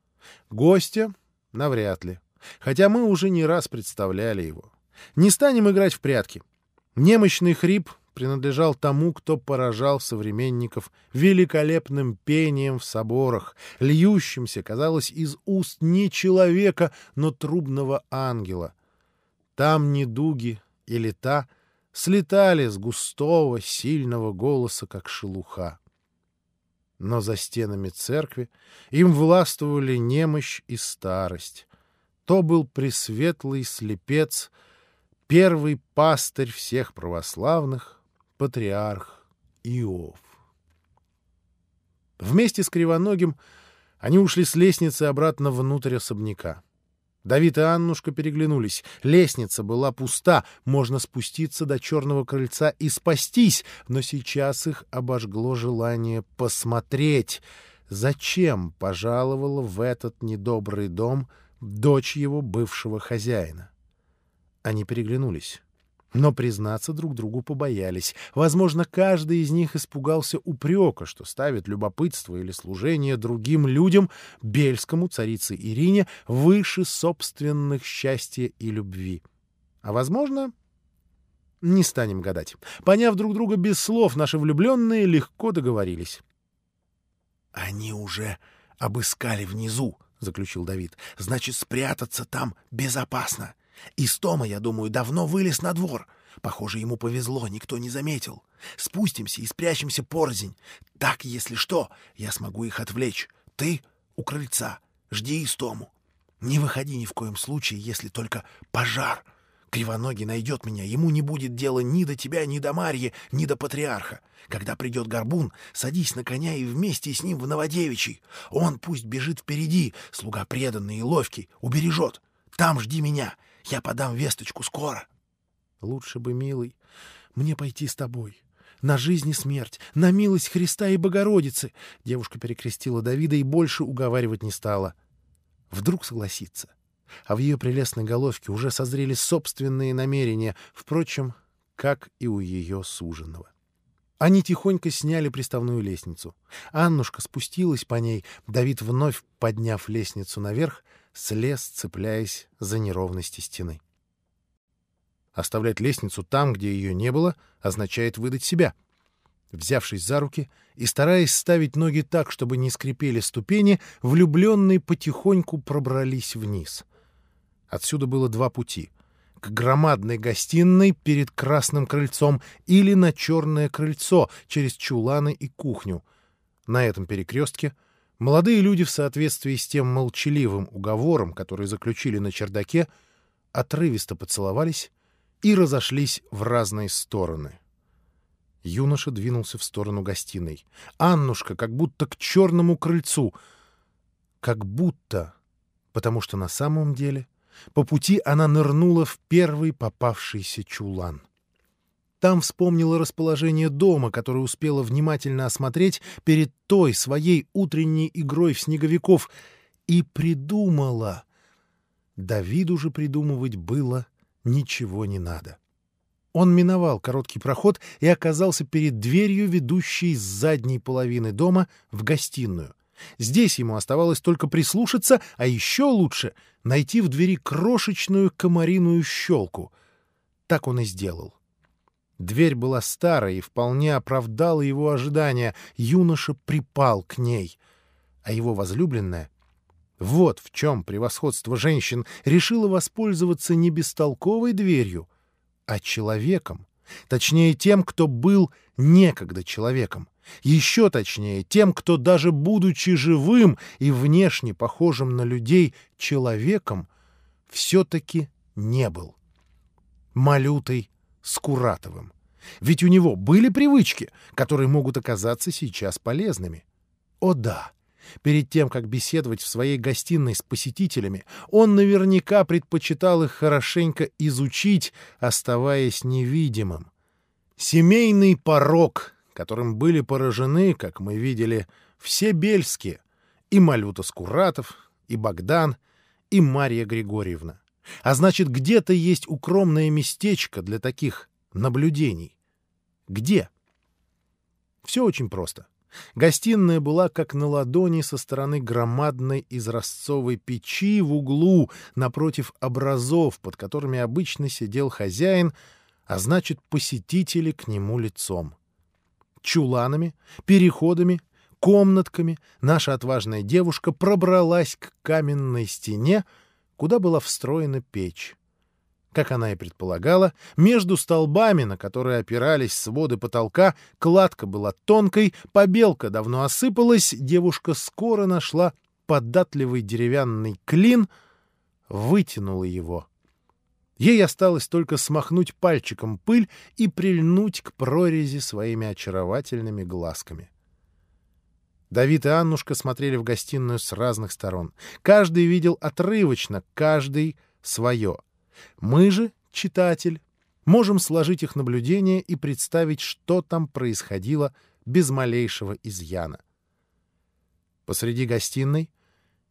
[SPEAKER 1] Гостя — навряд ли, хотя мы уже не раз представляли его. Не станем играть в прятки. Немощный хрип принадлежал тому, кто поражал современников великолепным пением в соборах, льющимся, казалось, из уст не человека, но трубного ангела. Там недуги и лета слетали с густого, сильного голоса, как шелуха. Но за стенами церкви им властвовали немощь и старость. То был пресветлый слепец, первый пастырь всех православных, патриарх Иов. Вместе с Кривоногим они ушли с лестницы обратно внутрь особняка. Давид и Аннушка переглянулись. Лестница была пуста, можно спуститься до черного крыльца и спастись, но сейчас их обожгло желание посмотреть, зачем пожаловала в этот недобрый дом дочь его бывшего хозяина. Они переглянулись но признаться друг другу побоялись. Возможно, каждый из них испугался упрека, что ставит любопытство или служение другим людям, Бельскому, царице Ирине, выше собственных счастья и любви. А возможно, не станем гадать. Поняв друг друга без слов, наши влюбленные легко договорились.
[SPEAKER 2] — Они уже обыскали внизу, — заключил Давид. — Значит, спрятаться там безопасно. Из Тома, я думаю, давно вылез на двор. Похоже, ему повезло, никто не заметил. Спустимся и спрячемся порознь. Так, если что, я смогу их отвлечь. Ты у крыльца. Жди Истому. Не выходи ни в коем случае, если только пожар. Кривоногий найдет меня, ему не будет дела ни до тебя, ни до Марьи, ни до патриарха. Когда придет Горбун, садись на коня и вместе с ним в Новодевичий. Он пусть бежит впереди, слуга преданный и ловкий, убережет. Там жди меня, я подам весточку скоро.
[SPEAKER 1] Лучше бы, милый, мне пойти с тобой. На жизнь и смерть, на милость Христа и Богородицы. Девушка перекрестила Давида и больше уговаривать не стала. Вдруг согласится. А в ее прелестной головке уже созрели собственные намерения, впрочем, как и у ее суженого. Они тихонько сняли приставную лестницу. Аннушка спустилась по ней, Давид, вновь подняв лестницу наверх, слез, цепляясь за неровности стены. Оставлять лестницу там, где ее не было, означает выдать себя. Взявшись за руки и стараясь ставить ноги так, чтобы не скрипели ступени, влюбленные потихоньку пробрались вниз. Отсюда было два пути — к громадной гостиной перед красным крыльцом или на черное крыльцо через чуланы и кухню. На этом перекрестке — Молодые люди в соответствии с тем молчаливым уговором, который заключили на чердаке, отрывисто поцеловались и разошлись в разные стороны. Юноша двинулся в сторону гостиной. Аннушка как будто к черному крыльцу. Как будто, потому что на самом деле по пути она нырнула в первый попавшийся чулан. Там вспомнила расположение дома, которое успела внимательно осмотреть перед той своей утренней игрой в снеговиков, и придумала. Давиду же придумывать было ничего не надо. Он миновал короткий проход и оказался перед дверью, ведущей с задней половины дома в гостиную. Здесь ему оставалось только прислушаться, а еще лучше — найти в двери крошечную комариную щелку. Так он и сделал. Дверь была старая и вполне оправдала его ожидания. Юноша припал к ней. А его возлюбленная, вот в чем превосходство женщин, решила воспользоваться не бестолковой дверью, а человеком. Точнее, тем, кто был некогда человеком. Еще точнее, тем, кто даже будучи живым и внешне похожим на людей человеком, все-таки не был. Малютой Скуратовым. Ведь у него были привычки, которые могут оказаться сейчас полезными. О да! Перед тем, как беседовать в своей гостиной с посетителями, он наверняка предпочитал их хорошенько изучить, оставаясь невидимым. Семейный порог, которым были поражены, как мы видели, все бельские, и Малюта Скуратов, и Богдан, и Марья Григорьевна. А значит, где-то есть укромное местечко для таких наблюдений. Где? Все очень просто. Гостиная была как на ладони со стороны громадной изразцовой печи в углу напротив образов, под которыми обычно сидел хозяин, а значит, посетители к нему лицом. Чуланами, переходами, комнатками наша отважная девушка пробралась к каменной стене, куда была встроена печь. Как она и предполагала, между столбами, на которые опирались своды потолка, кладка была тонкой, побелка давно осыпалась, девушка скоро нашла податливый деревянный клин, вытянула его. Ей осталось только смахнуть пальчиком пыль и прильнуть к прорези своими очаровательными глазками. Давид и Аннушка смотрели в гостиную с разных сторон. Каждый видел отрывочно, каждый — свое — мы же, читатель, можем сложить их наблюдения и представить, что там происходило без малейшего изъяна. Посреди гостиной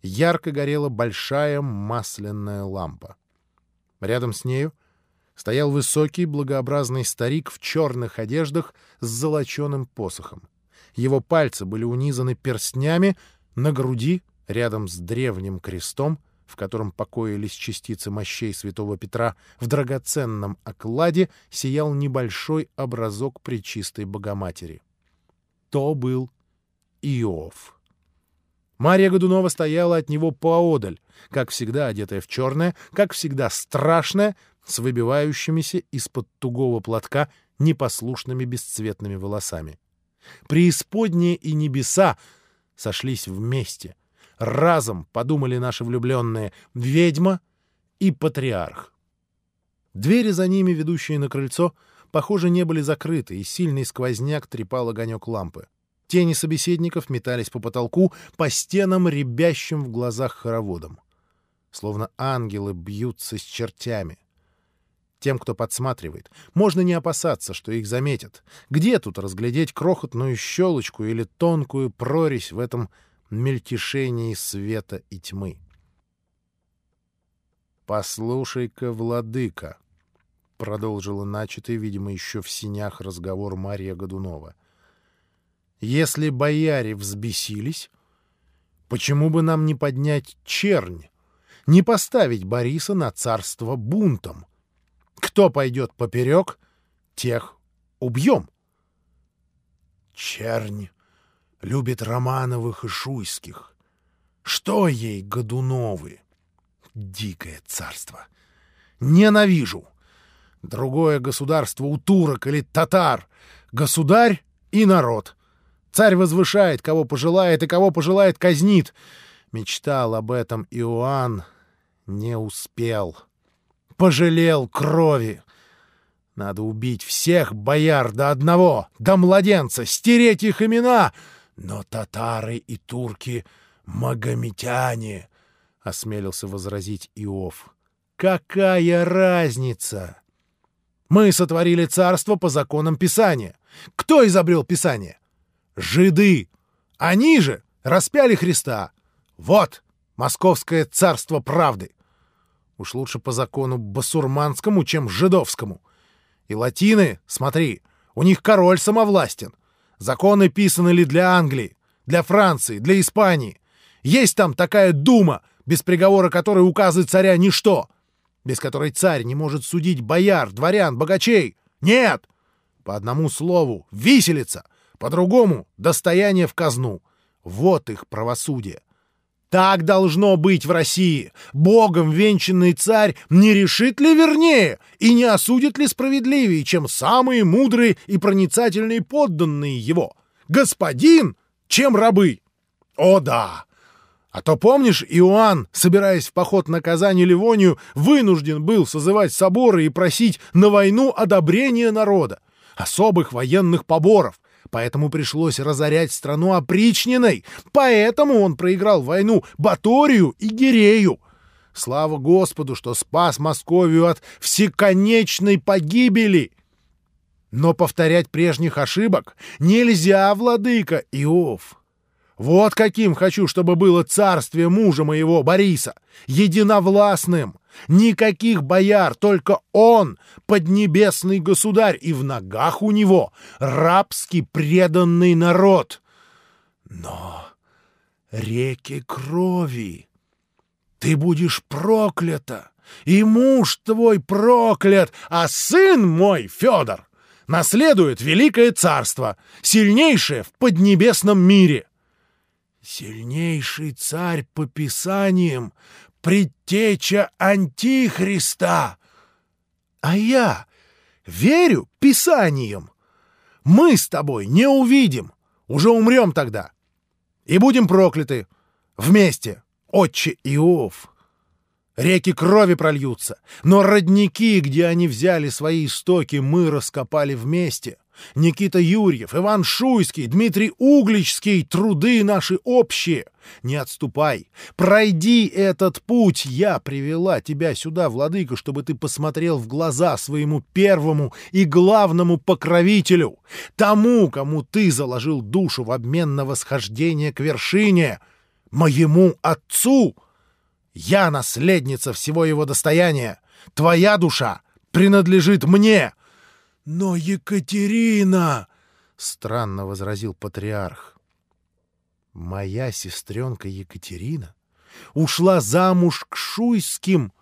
[SPEAKER 1] ярко горела большая масляная лампа. Рядом с нею стоял высокий благообразный старик в черных одеждах с золоченым посохом. Его пальцы были унизаны перстнями, на груди, рядом с древним крестом, в котором покоились частицы мощей святого Петра, в драгоценном окладе сиял небольшой образок Пречистой Богоматери. То был Иов. Марья Годунова стояла от него поодаль, как всегда одетая в черное, как всегда страшная, с выбивающимися из-под тугого платка непослушными бесцветными волосами. Преисподние и небеса сошлись вместе, разом, подумали наши влюбленные, ведьма и патриарх. Двери за ними, ведущие на крыльцо, похоже, не были закрыты, и сильный сквозняк трепал огонек лампы. Тени собеседников метались по потолку, по стенам, ребящим в глазах хороводом. Словно ангелы бьются с чертями. Тем, кто подсматривает, можно не опасаться, что их заметят. Где тут разглядеть крохотную щелочку или тонкую прорезь в этом мельтешении света и тьмы. «Послушай-ка, владыка», — продолжила начатый, видимо, еще в синях разговор Мария Годунова, «если бояре взбесились, почему бы нам не поднять чернь, не поставить Бориса на царство бунтом? Кто пойдет поперек, тех убьем».
[SPEAKER 2] «Чернь любит Романовых и Шуйских. Что ей Годуновы? Дикое царство. Ненавижу. Другое государство у турок или татар. Государь и народ. Царь возвышает, кого пожелает, и кого пожелает казнит. Мечтал об этом Иоанн, не успел. Пожалел крови. Надо убить всех бояр до одного, до младенца, стереть их имена — но татары и турки — магометяне, — осмелился возразить Иов. Какая разница? Мы сотворили царство по законам Писания. Кто изобрел Писание? Жиды. Они же распяли Христа. Вот московское царство правды. Уж лучше по закону басурманскому, чем жидовскому. И латины, смотри, у них король самовластен. Законы писаны ли для Англии, для Франции, для Испании? Есть там такая дума, без приговора которой указывает царя ничто, без которой царь не может судить бояр, дворян, богачей? Нет! По одному слову — виселица, по другому — достояние в казну. Вот их правосудие. Так должно быть в России. Богом венчанный царь не решит ли вернее и не осудит ли справедливее, чем самые мудрые и проницательные подданные его? Господин, чем рабы? О да! А то помнишь, Иоанн, собираясь в поход на Казань и Ливонию, вынужден был созывать соборы и просить на войну одобрения народа, особых военных поборов, поэтому пришлось разорять страну опричниной, поэтому он проиграл войну Баторию и Гирею. Слава Господу, что спас Московию от всеконечной погибели! Но повторять прежних ошибок нельзя, владыка Иов. Вот каким хочу, чтобы было царствие мужа моего Бориса, единовластным, Никаких бояр, только он, поднебесный государь, и в ногах у него рабский преданный народ. Но реки крови, ты будешь проклята, и муж твой проклят, а сын мой, Федор, наследует великое царство, сильнейшее в поднебесном мире. Сильнейший царь по писаниям предтеча Антихриста.
[SPEAKER 1] А я верю Писаниям. Мы с тобой не увидим. Уже умрем тогда. И будем прокляты. Вместе, отче Иов. Реки крови прольются, но родники, где они взяли свои истоки, мы раскопали вместе. Никита Юрьев, Иван Шуйский, Дмитрий Угличский — труды наши общие. Не отступай, пройди этот путь. Я привела тебя сюда, владыка, чтобы ты посмотрел в глаза своему первому и главному покровителю, тому, кому ты заложил душу в обмен на восхождение к вершине, моему отцу. Я наследница всего его достояния. Твоя душа принадлежит мне. Но Екатерина, странно возразил патриарх. Моя сестренка Екатерина ушла замуж к Шуйским.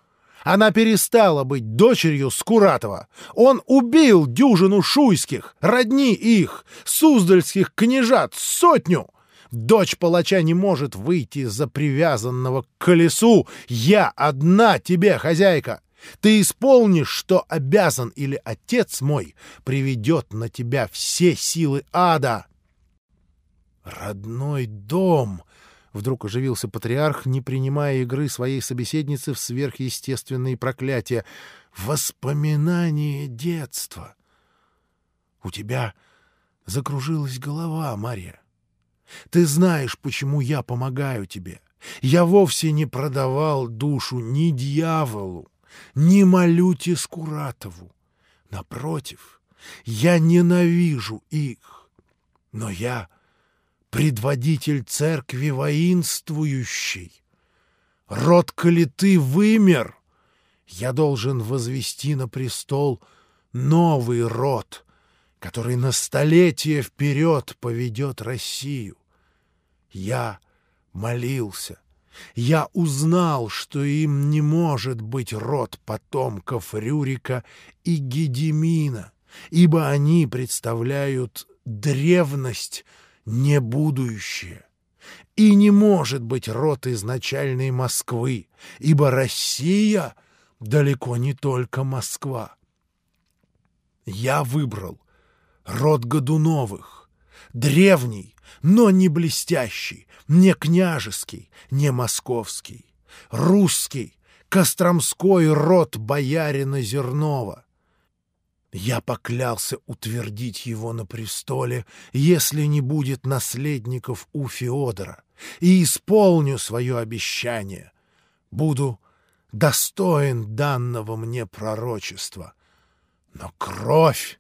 [SPEAKER 1] Она перестала быть дочерью Скуратова. Он убил дюжину шуйских, родни их, суздальских княжат, сотню. Дочь палача не может выйти за привязанного к колесу. Я одна тебе, хозяйка. Ты исполнишь, что обязан, или отец мой приведет на тебя все силы ада. Родной дом! Вдруг оживился патриарх, не принимая игры своей собеседницы в сверхъестественные проклятия. Воспоминание детства! У тебя закружилась голова, Мария. Ты знаешь, почему я помогаю тебе. Я вовсе не продавал душу ни дьяволу, ни молюте Скуратову. Напротив, я ненавижу их. Но я предводитель церкви воинствующий. Род Калиты вымер. Я должен возвести на престол новый род, который на столетия вперед поведет Россию. Я молился. Я узнал, что им не может быть род потомков Рюрика и Гедемина, ибо они представляют древность, не будущее. И не может быть род изначальной Москвы, ибо Россия далеко не только Москва. Я выбрал род Годуновых, древний, но не блестящий, не княжеский, не московский, русский, Костромской род боярина Зернова. Я поклялся утвердить его на престоле, если не будет наследников у Феодора, и исполню свое обещание. Буду достоин данного мне пророчества. Но кровь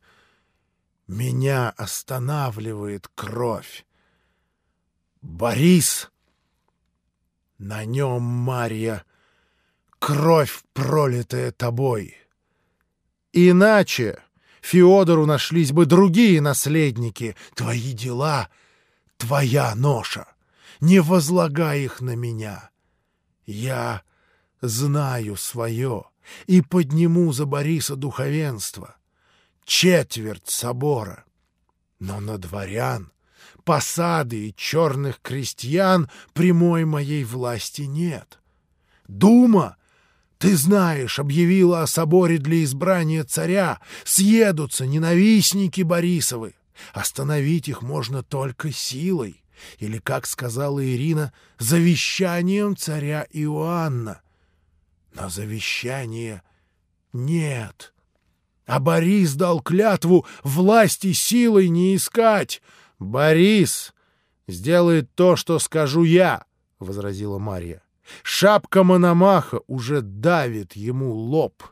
[SPEAKER 1] меня останавливает кровь. Борис! На нем, Марья, кровь, пролитая тобой. Иначе Феодору нашлись бы другие наследники. Твои дела — твоя ноша. Не возлагай их на меня. Я знаю свое и подниму за Бориса духовенство четверть собора. Но на дворян, посады и черных крестьян прямой моей власти нет. Дума, ты знаешь, объявила о соборе для избрания царя. Съедутся ненавистники Борисовы. Остановить их можно только силой. Или, как сказала Ирина, завещанием царя Иоанна. Но завещания нет. А Борис дал клятву власти силой не искать. Борис сделает то, что скажу я, — возразила Марья. Шапка Мономаха уже давит ему лоб,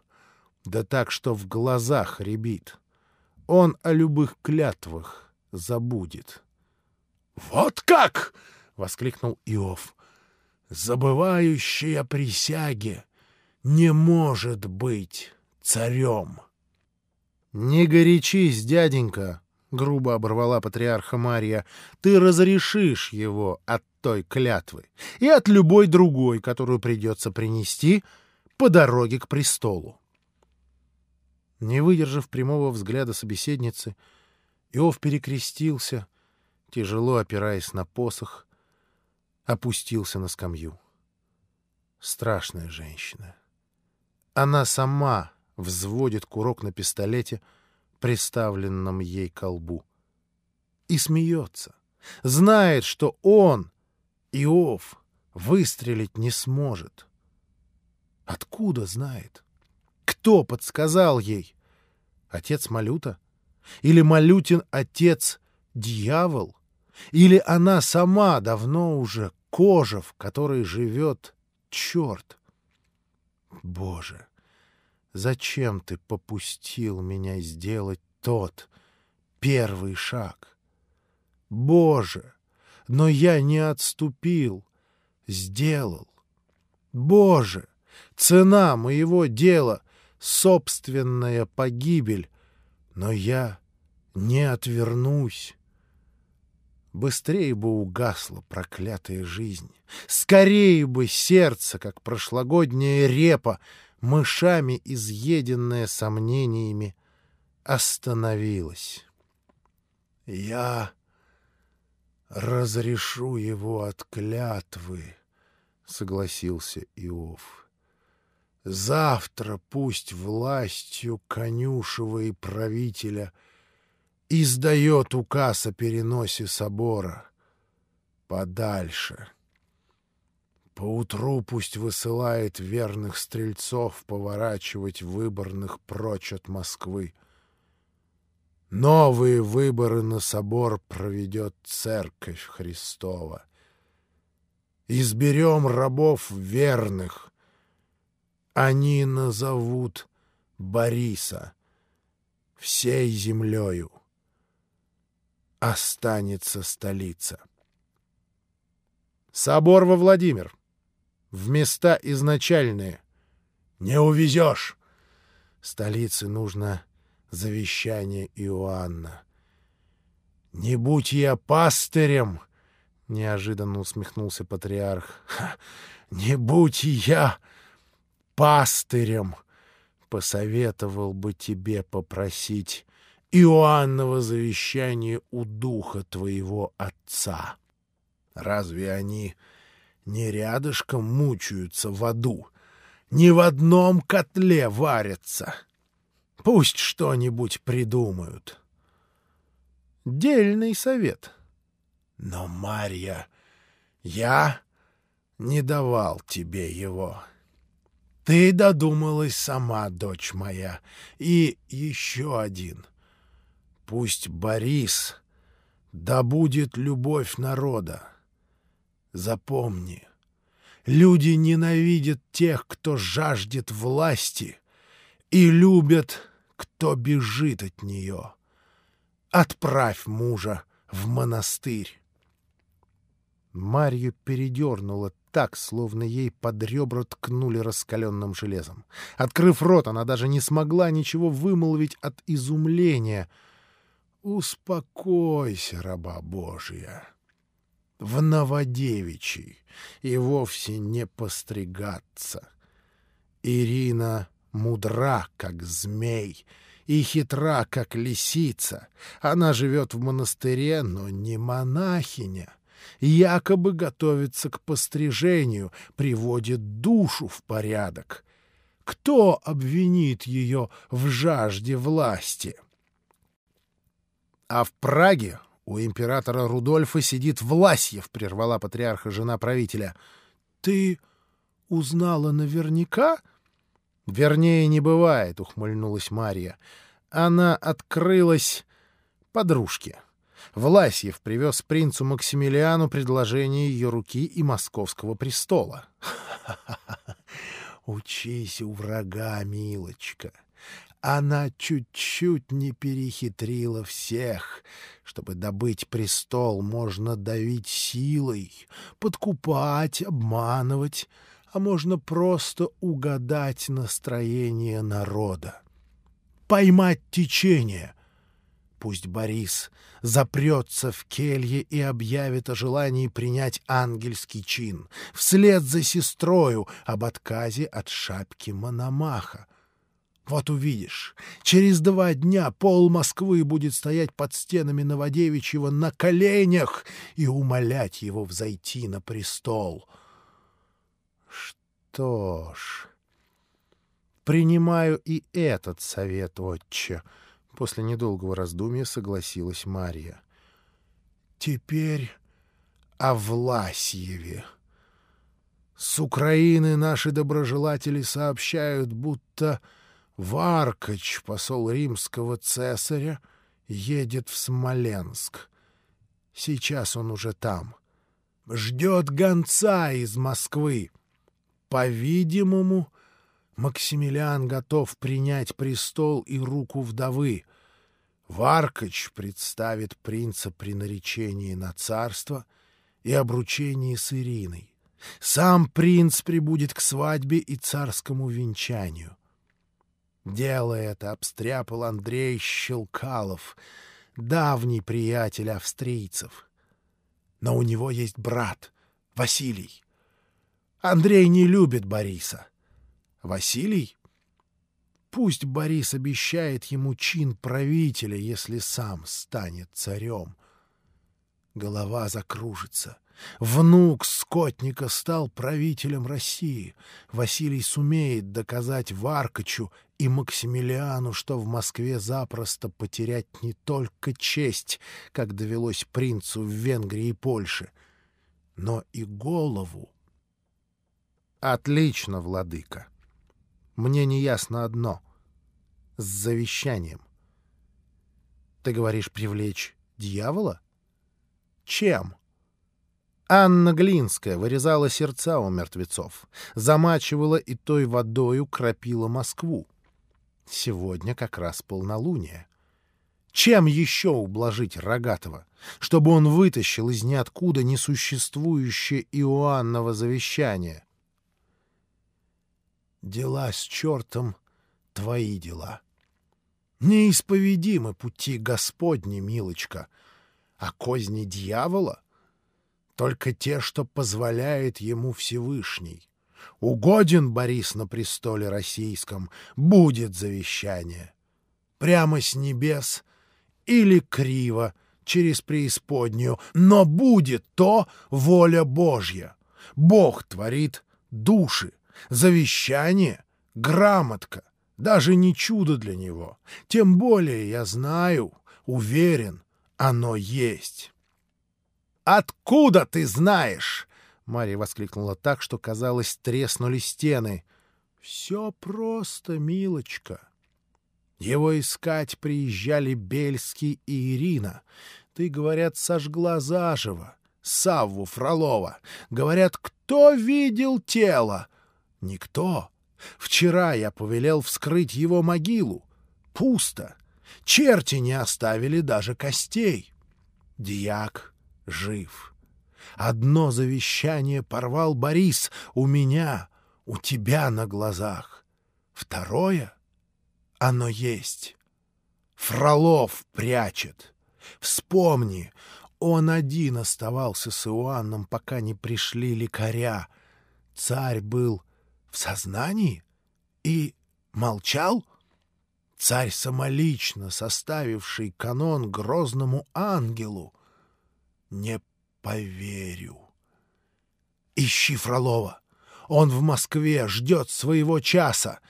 [SPEAKER 1] да так, что в глазах рябит. Он о любых клятвах забудет. — Вот как! — воскликнул Иов. — Забывающий о присяге не может быть царем. — «Не горячись, дяденька!» — грубо оборвала патриарха Мария. «Ты разрешишь его от той клятвы и от любой другой, которую придется принести по дороге к престолу». Не выдержав прямого взгляда собеседницы, Иов перекрестился, тяжело опираясь на посох, опустился на скамью. Страшная женщина. Она сама взводит курок на пистолете, приставленном ей колбу. И смеется. Знает, что он, Иов, выстрелить не сможет. Откуда знает? Кто подсказал ей? Отец Малюта? Или Малютин отец дьявол? Или она сама давно уже кожа, в которой живет черт? Боже, зачем ты попустил меня сделать тот первый шаг? Боже, но я не отступил, сделал. Боже, цена моего дела — собственная погибель, но я не отвернусь. Быстрее бы угасла проклятая жизнь. Скорее бы сердце, как прошлогодняя репа, мышами изъеденное сомнениями, остановилось. Я разрешу его от клятвы, — согласился Иов. Завтра пусть властью конюшева и правителя — издает указ о переносе собора подальше. Поутру пусть высылает верных стрельцов поворачивать выборных прочь от Москвы. Новые выборы на собор проведет Церковь Христова. Изберем рабов верных. Они назовут Бориса всей землею останется столица. Собор во Владимир. В места изначальные. Не увезешь. Столице нужно завещание Иоанна. «Не будь я пастырем!» — неожиданно усмехнулся патриарх. «Не будь я пастырем!» Посоветовал бы тебе попросить Иоанново завещание у духа твоего отца. Разве они не рядышком мучаются в аду, не в одном котле варятся? Пусть что-нибудь придумают. Дельный совет. Но, Марья, я не давал тебе его. Ты додумалась сама, дочь моя, и еще один — Пусть Борис да будет любовь народа. Запомни, люди ненавидят тех, кто жаждет власти, и любят, кто бежит от нее. Отправь мужа в монастырь. Марью передернула так, словно ей под ребра ткнули раскаленным железом. Открыв рот, она даже не смогла ничего вымолвить от изумления — Успокойся, раба Божия. В Новодевичий и вовсе не постригаться. Ирина мудра, как змей, и хитра, как лисица. Она живет в монастыре, но не монахиня. Якобы готовится к пострижению, приводит душу в порядок. Кто обвинит ее в жажде власти? — а в Праге у императора Рудольфа сидит Власьев, прервала патриарха жена правителя. Ты узнала наверняка? Вернее, не бывает, ухмыльнулась Марья. Она открылась подружке. Власьев привез принцу Максимилиану предложение ее руки и московского престола. Учись у врага, милочка. Она чуть-чуть не перехитрила всех. Чтобы добыть престол, можно давить силой, подкупать, обманывать, а можно просто угадать настроение народа. Поймать течение. Пусть Борис запрется в келье и объявит о желании принять ангельский чин, вслед за сестрою об отказе от шапки Мономаха. Вот увидишь, через два дня пол Москвы будет стоять под стенами Новодевичьего на коленях и умолять его взойти на престол. Что ж, Принимаю и этот совет, отче. После недолгого раздумья согласилась Марья. Теперь о Власьеве. С Украины наши доброжелатели сообщают, будто Варкач, посол римского цесаря, едет в Смоленск. Сейчас он уже там. Ждет гонца из Москвы. По-видимому, Максимилиан готов принять престол и руку вдовы. Варкач представит принца при наречении на царство и обручении с Ириной. Сам принц прибудет к свадьбе и царскому венчанию. Дело это обстряпал Андрей Щелкалов, давний приятель австрийцев. Но у него есть брат, Василий. Андрей не любит Бориса. Василий? Пусть Борис обещает ему чин правителя, если сам станет царем. Голова закружится. Внук скотника стал правителем России. Василий сумеет доказать Варкачу и Максимилиану, что в Москве запросто потерять не только честь, как довелось принцу в Венгрии и Польше, но и голову. Отлично, владыка. Мне не ясно одно. С завещанием. Ты говоришь привлечь дьявола? Чем? — Анна Глинская вырезала сердца у мертвецов, замачивала и той водою кропила Москву. Сегодня как раз полнолуние. Чем еще ублажить Рогатого, чтобы он вытащил из ниоткуда несуществующее Иоанново завещание? Дела с чертом — твои дела. Неисповедимы пути Господни, милочка, а козни дьявола — только те, что позволяет ему Всевышний. Угоден Борис на престоле российском, будет завещание. Прямо с небес или криво, через преисподнюю, но будет то воля Божья. Бог творит души, завещание, грамотка, даже не чудо для него. Тем более я знаю, уверен, оно есть». «Откуда ты знаешь?» Марья воскликнула так, что, казалось, треснули стены. «Все просто, милочка. Его искать приезжали Бельский и Ирина. Ты, говорят, сожгла заживо. Савву Фролова. Говорят, кто видел тело? Никто. Вчера я повелел вскрыть его могилу. Пусто. Черти не оставили даже костей. Дьяк жив. Одно завещание порвал Борис у меня, у тебя на глазах. Второе — оно есть. Фролов прячет. Вспомни, он один оставался с Иоанном, пока не пришли лекаря. Царь был в сознании и молчал? Царь самолично составивший канон грозному ангелу — не поверю. Ищи Фролова. Он в Москве ждет своего часа.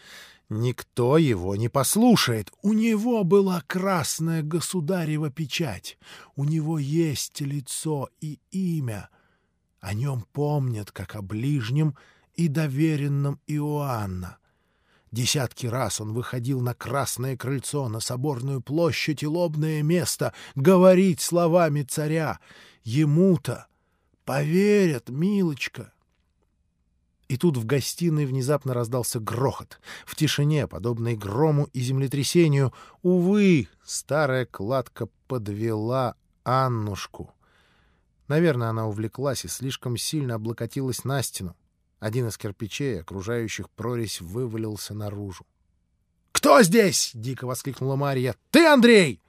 [SPEAKER 1] Никто его не послушает. У него была красная государева печать. У него есть лицо и имя. О нем помнят, как о ближнем и доверенном Иоанна. Десятки раз он выходил на Красное крыльцо, на Соборную площадь и лобное место, говорить словами царя. Ему-то поверят, милочка. И тут в гостиной внезапно раздался грохот. В тишине, подобной грому и землетрясению, увы, старая кладка подвела Аннушку. Наверное, она увлеклась и слишком сильно облокотилась на стену. Один из кирпичей, окружающих прорезь, вывалился наружу. «Кто здесь?» — дико воскликнула Марья. «Ты, Андрей?»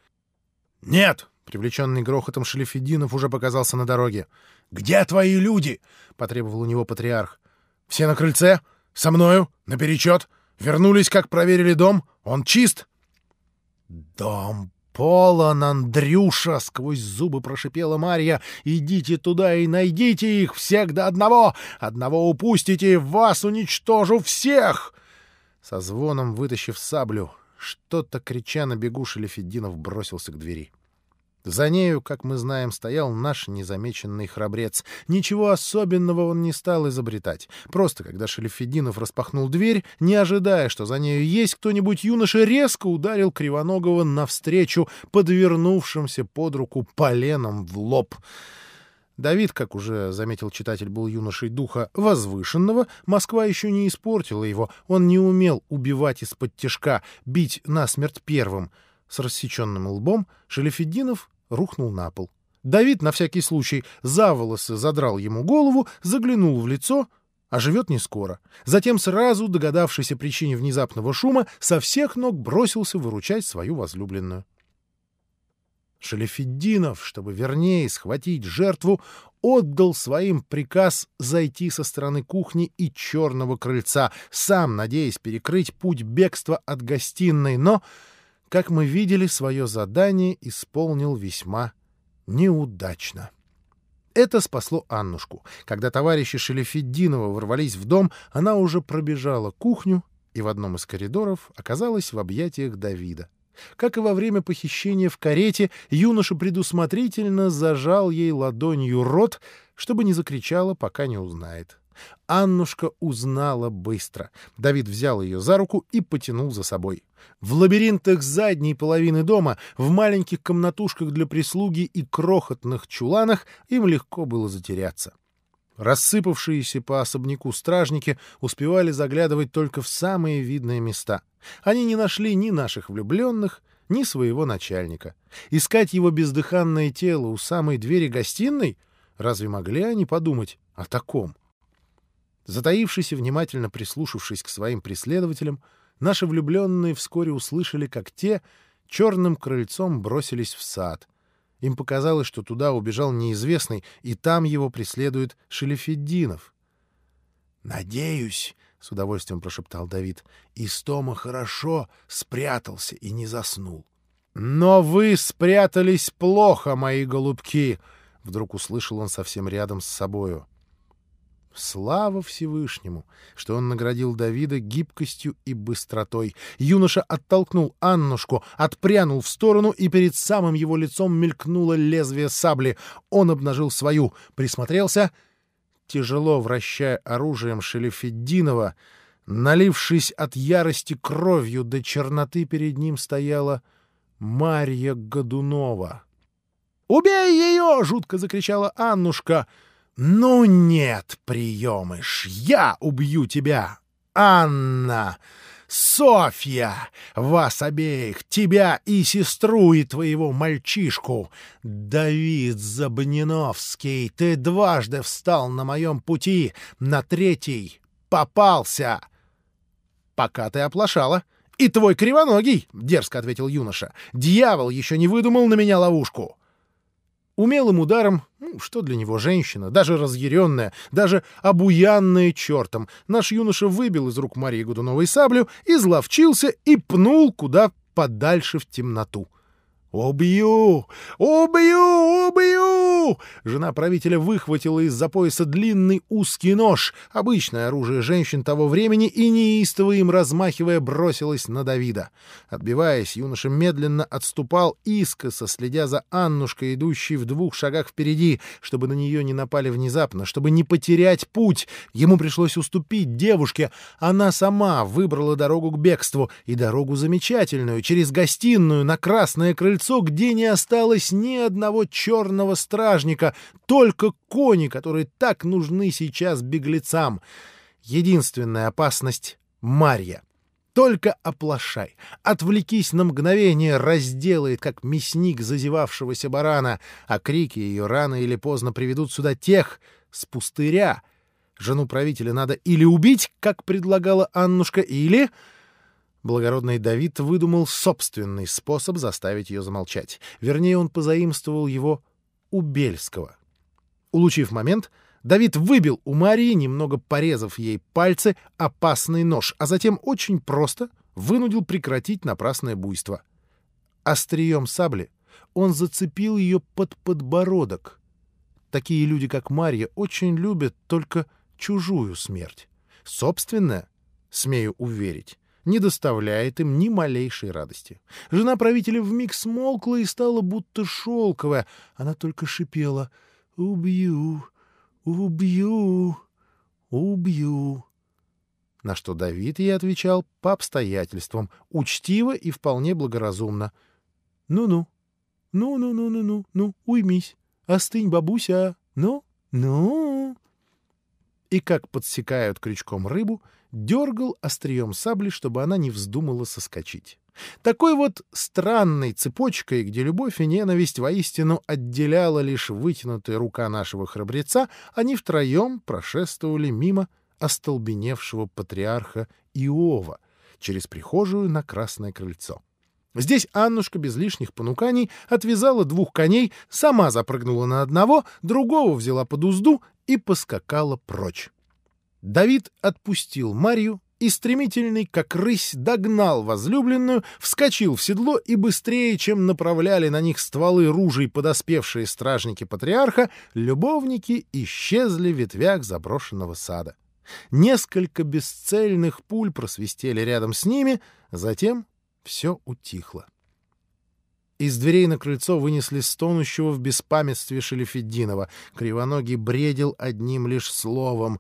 [SPEAKER 1] «Нет!» — привлеченный грохотом Шелефединов уже показался на дороге. «Где твои люди?» — потребовал у него патриарх. «Все на крыльце? Со мною? Наперечет? Вернулись, как проверили дом? Он чист?» «Дом «Полон, Андрюша!» — сквозь зубы прошипела Марья. «Идите туда и найдите их всех до одного! Одного упустите, вас уничтожу всех!» Со звоном вытащив саблю, что-то крича на бегу, Шелефеддинов бросился к двери. За нею, как мы знаем, стоял наш незамеченный храбрец. Ничего особенного он не стал изобретать. Просто, когда Шелефединов распахнул дверь, не ожидая, что за нею есть кто-нибудь, юноша резко ударил Кривоногого навстречу подвернувшимся под руку поленом в лоб. Давид, как уже заметил читатель, был юношей духа возвышенного, Москва еще не испортила его, он не умел убивать из-под тяжка, бить насмерть первым. С рассеченным лбом Шелефеддинов рухнул на пол. Давид, на всякий случай, за волосы задрал ему голову, заглянул в лицо, а живет не скоро. Затем, сразу догадавшись о причине внезапного шума, со всех ног бросился выручать свою возлюбленную. Шалефеддинов, чтобы вернее схватить жертву, отдал своим приказ зайти со стороны кухни и черного крыльца, сам надеясь перекрыть путь бегства от гостиной, но как мы видели, свое задание исполнил весьма неудачно. Это спасло Аннушку. Когда товарищи Шелефеддинова ворвались в дом, она уже пробежала кухню и в одном из коридоров оказалась в объятиях Давида. Как и во время похищения в карете, юноша предусмотрительно зажал ей ладонью рот, чтобы не закричала, пока не узнает. Аннушка узнала быстро. Давид взял ее за руку и потянул за собой. В лабиринтах задней половины дома, в маленьких комнатушках для прислуги и крохотных чуланах им легко было затеряться. Рассыпавшиеся по особняку стражники успевали заглядывать только в самые видные места. Они не нашли ни наших влюбленных, ни своего начальника. Искать его бездыханное тело у самой двери гостиной? Разве могли они подумать о таком? — Затаившись и внимательно прислушавшись к своим преследователям, наши влюбленные вскоре услышали, как те черным крыльцом бросились в сад. Им показалось, что туда убежал неизвестный, и там его преследует Шелефеддинов. «Надеюсь», — с удовольствием прошептал Давид, — «Истома хорошо спрятался и не заснул». «Но вы спрятались плохо, мои голубки!» — вдруг услышал он совсем рядом с собою. Слава Всевышнему, что он наградил Давида гибкостью и быстротой. Юноша оттолкнул Аннушку, отпрянул в сторону, и перед самым его лицом мелькнуло лезвие сабли. Он обнажил свою, присмотрелся, тяжело вращая оружием Шелефеддинова, налившись от ярости кровью до черноты перед ним стояла Марья Годунова. «Убей ее!» — жутко закричала Аннушка — «Ну нет, приемыш, я убью тебя! Анна! Софья! Вас обеих, тебя и сестру, и твоего мальчишку! Давид Забниновский, ты дважды встал на моем пути, на третий попался!» «Пока ты оплошала!» «И твой кривоногий!» — дерзко ответил юноша. «Дьявол еще не выдумал на меня ловушку!» Умелым ударом, ну, что для него женщина, даже разъяренная, даже обуянная чертом, наш юноша выбил из рук Марии Годуновой саблю, изловчился и пнул куда подальше в темноту. «Убью! Убью! Убью!» Жена правителя выхватила из-за пояса длинный узкий нож, обычное оружие женщин того времени, и неистово им размахивая бросилась на Давида. Отбиваясь, юноша медленно отступал, искоса следя за Аннушкой, идущей в двух шагах впереди, чтобы на нее не напали внезапно, чтобы не потерять путь. Ему пришлось уступить девушке. Она сама выбрала дорогу к бегству, и дорогу замечательную, через гостиную на красное крыльцо, крыльцо, где не осталось ни одного черного стражника, только кони, которые так нужны сейчас беглецам. Единственная опасность — Марья. Только оплошай, отвлекись на мгновение, разделает, как мясник зазевавшегося барана, а крики ее рано или поздно приведут сюда тех с пустыря. Жену правителя надо или убить, как предлагала Аннушка, или Благородный Давид выдумал собственный способ заставить ее замолчать. Вернее, он позаимствовал его у Бельского. Улучив момент, Давид выбил у Марии, немного порезав ей пальцы, опасный нож, а затем очень просто вынудил прекратить напрасное буйство. Острием сабли он зацепил ее под подбородок. Такие люди, как Марья, очень любят только чужую смерть. Собственная, смею уверить, не доставляет им ни малейшей радости. Жена правителя вмиг смолкла и стала будто шелковая. Она только шипела «Убью, убью, убью». На что Давид ей отвечал по обстоятельствам, учтиво и вполне благоразумно. «Ну-ну, ну-ну-ну-ну-ну, ну, уймись, остынь, бабуся, ну, ну». И как подсекают крючком рыбу, дергал острием сабли, чтобы она не вздумала соскочить. Такой вот странной цепочкой, где любовь и ненависть воистину отделяла лишь вытянутая рука нашего храбреца, они втроем прошествовали мимо остолбеневшего патриарха Иова через прихожую на Красное крыльцо. Здесь Аннушка без лишних понуканий отвязала двух коней, сама запрыгнула на одного, другого взяла под узду и поскакала прочь. Давид отпустил Марью и стремительный, как рысь, догнал возлюбленную, вскочил в седло и быстрее, чем направляли на них стволы ружей подоспевшие стражники патриарха, любовники исчезли в ветвях заброшенного сада. Несколько бесцельных пуль просвистели рядом с ними, затем все утихло. Из дверей на крыльцо вынесли стонущего в беспамятстве Шелефеддинова. Кривоногий бредил одним лишь словом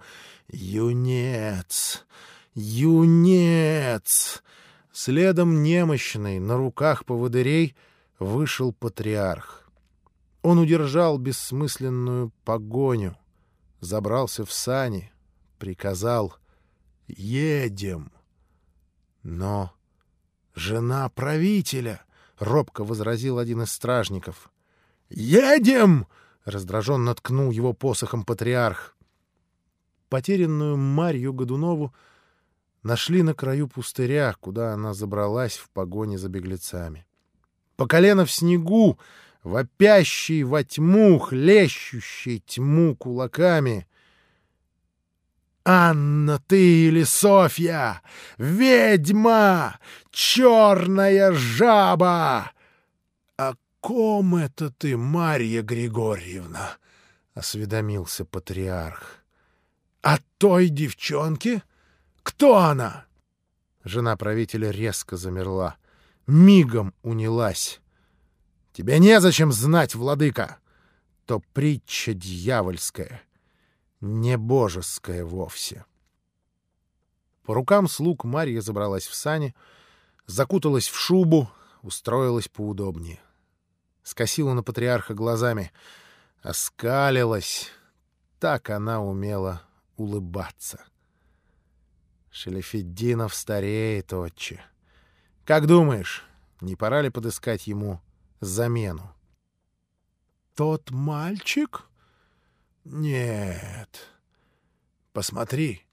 [SPEAKER 1] «Юнец! Юнец!» Следом немощный, на руках поводырей, вышел патриарх. Он удержал бессмысленную погоню, забрался в сани — приказал «Едем». Но жена правителя, — робко возразил один из стражников. «Едем!» — раздраженно ткнул его посохом патриарх. Потерянную Марью Годунову нашли на краю пустыря, куда она забралась в погоне за беглецами. По колено в снегу, вопящий во тьму, хлещущий тьму кулаками — «Анна ты или Софья! Ведьма! Черная жаба!» «О ком это ты, Марья Григорьевна?» — осведомился патриарх. «О той девчонке? Кто она?» Жена правителя резко замерла, мигом унялась. «Тебе незачем знать, владыка! То притча дьявольская» не божеское вовсе. По рукам слуг Марья забралась в сани, закуталась в шубу, устроилась поудобнее. Скосила на патриарха глазами, оскалилась. Так она умела улыбаться. Шелефеддинов стареет, отче. Как думаешь, не пора ли подыскать ему замену? — Тот мальчик? Нет. Посмотри.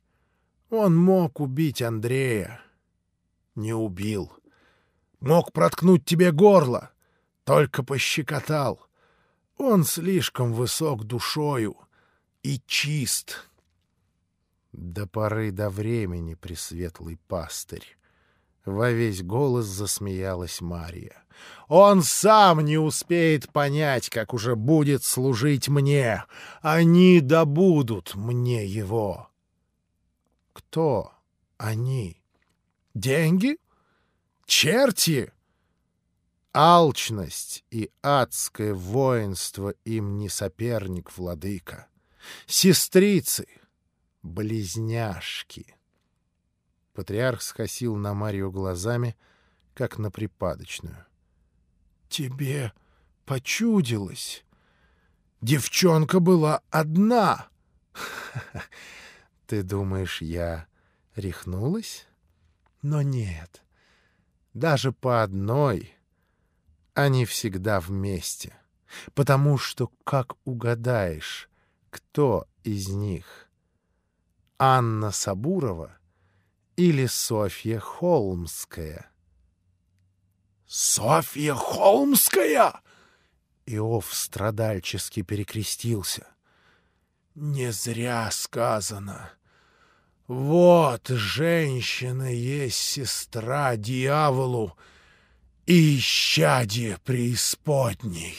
[SPEAKER 1] Он мог убить Андрея. Не убил. Мог проткнуть тебе горло. Только пощекотал. Он слишком высок душою и чист. До поры до времени, пресветлый пастырь. Во весь голос засмеялась Мария. «Он сам не успеет понять, как уже будет служить мне. Они добудут мне его». «Кто они? Деньги? Черти?» Алчность и адское воинство им не соперник, владыка. Сестрицы, близняшки. Патриарх скосил на Марию глазами, как на припадочную. — Тебе почудилось. Девчонка была одна. — Ты думаешь, я рехнулась? Но нет. Даже по одной они всегда вместе. Потому что, как угадаешь, кто из них? Анна Сабурова — или Софья Холмская. «Софья Холмская!» Иов страдальчески перекрестился. «Не зря сказано. Вот женщина есть сестра дьяволу и исчадие преисподней».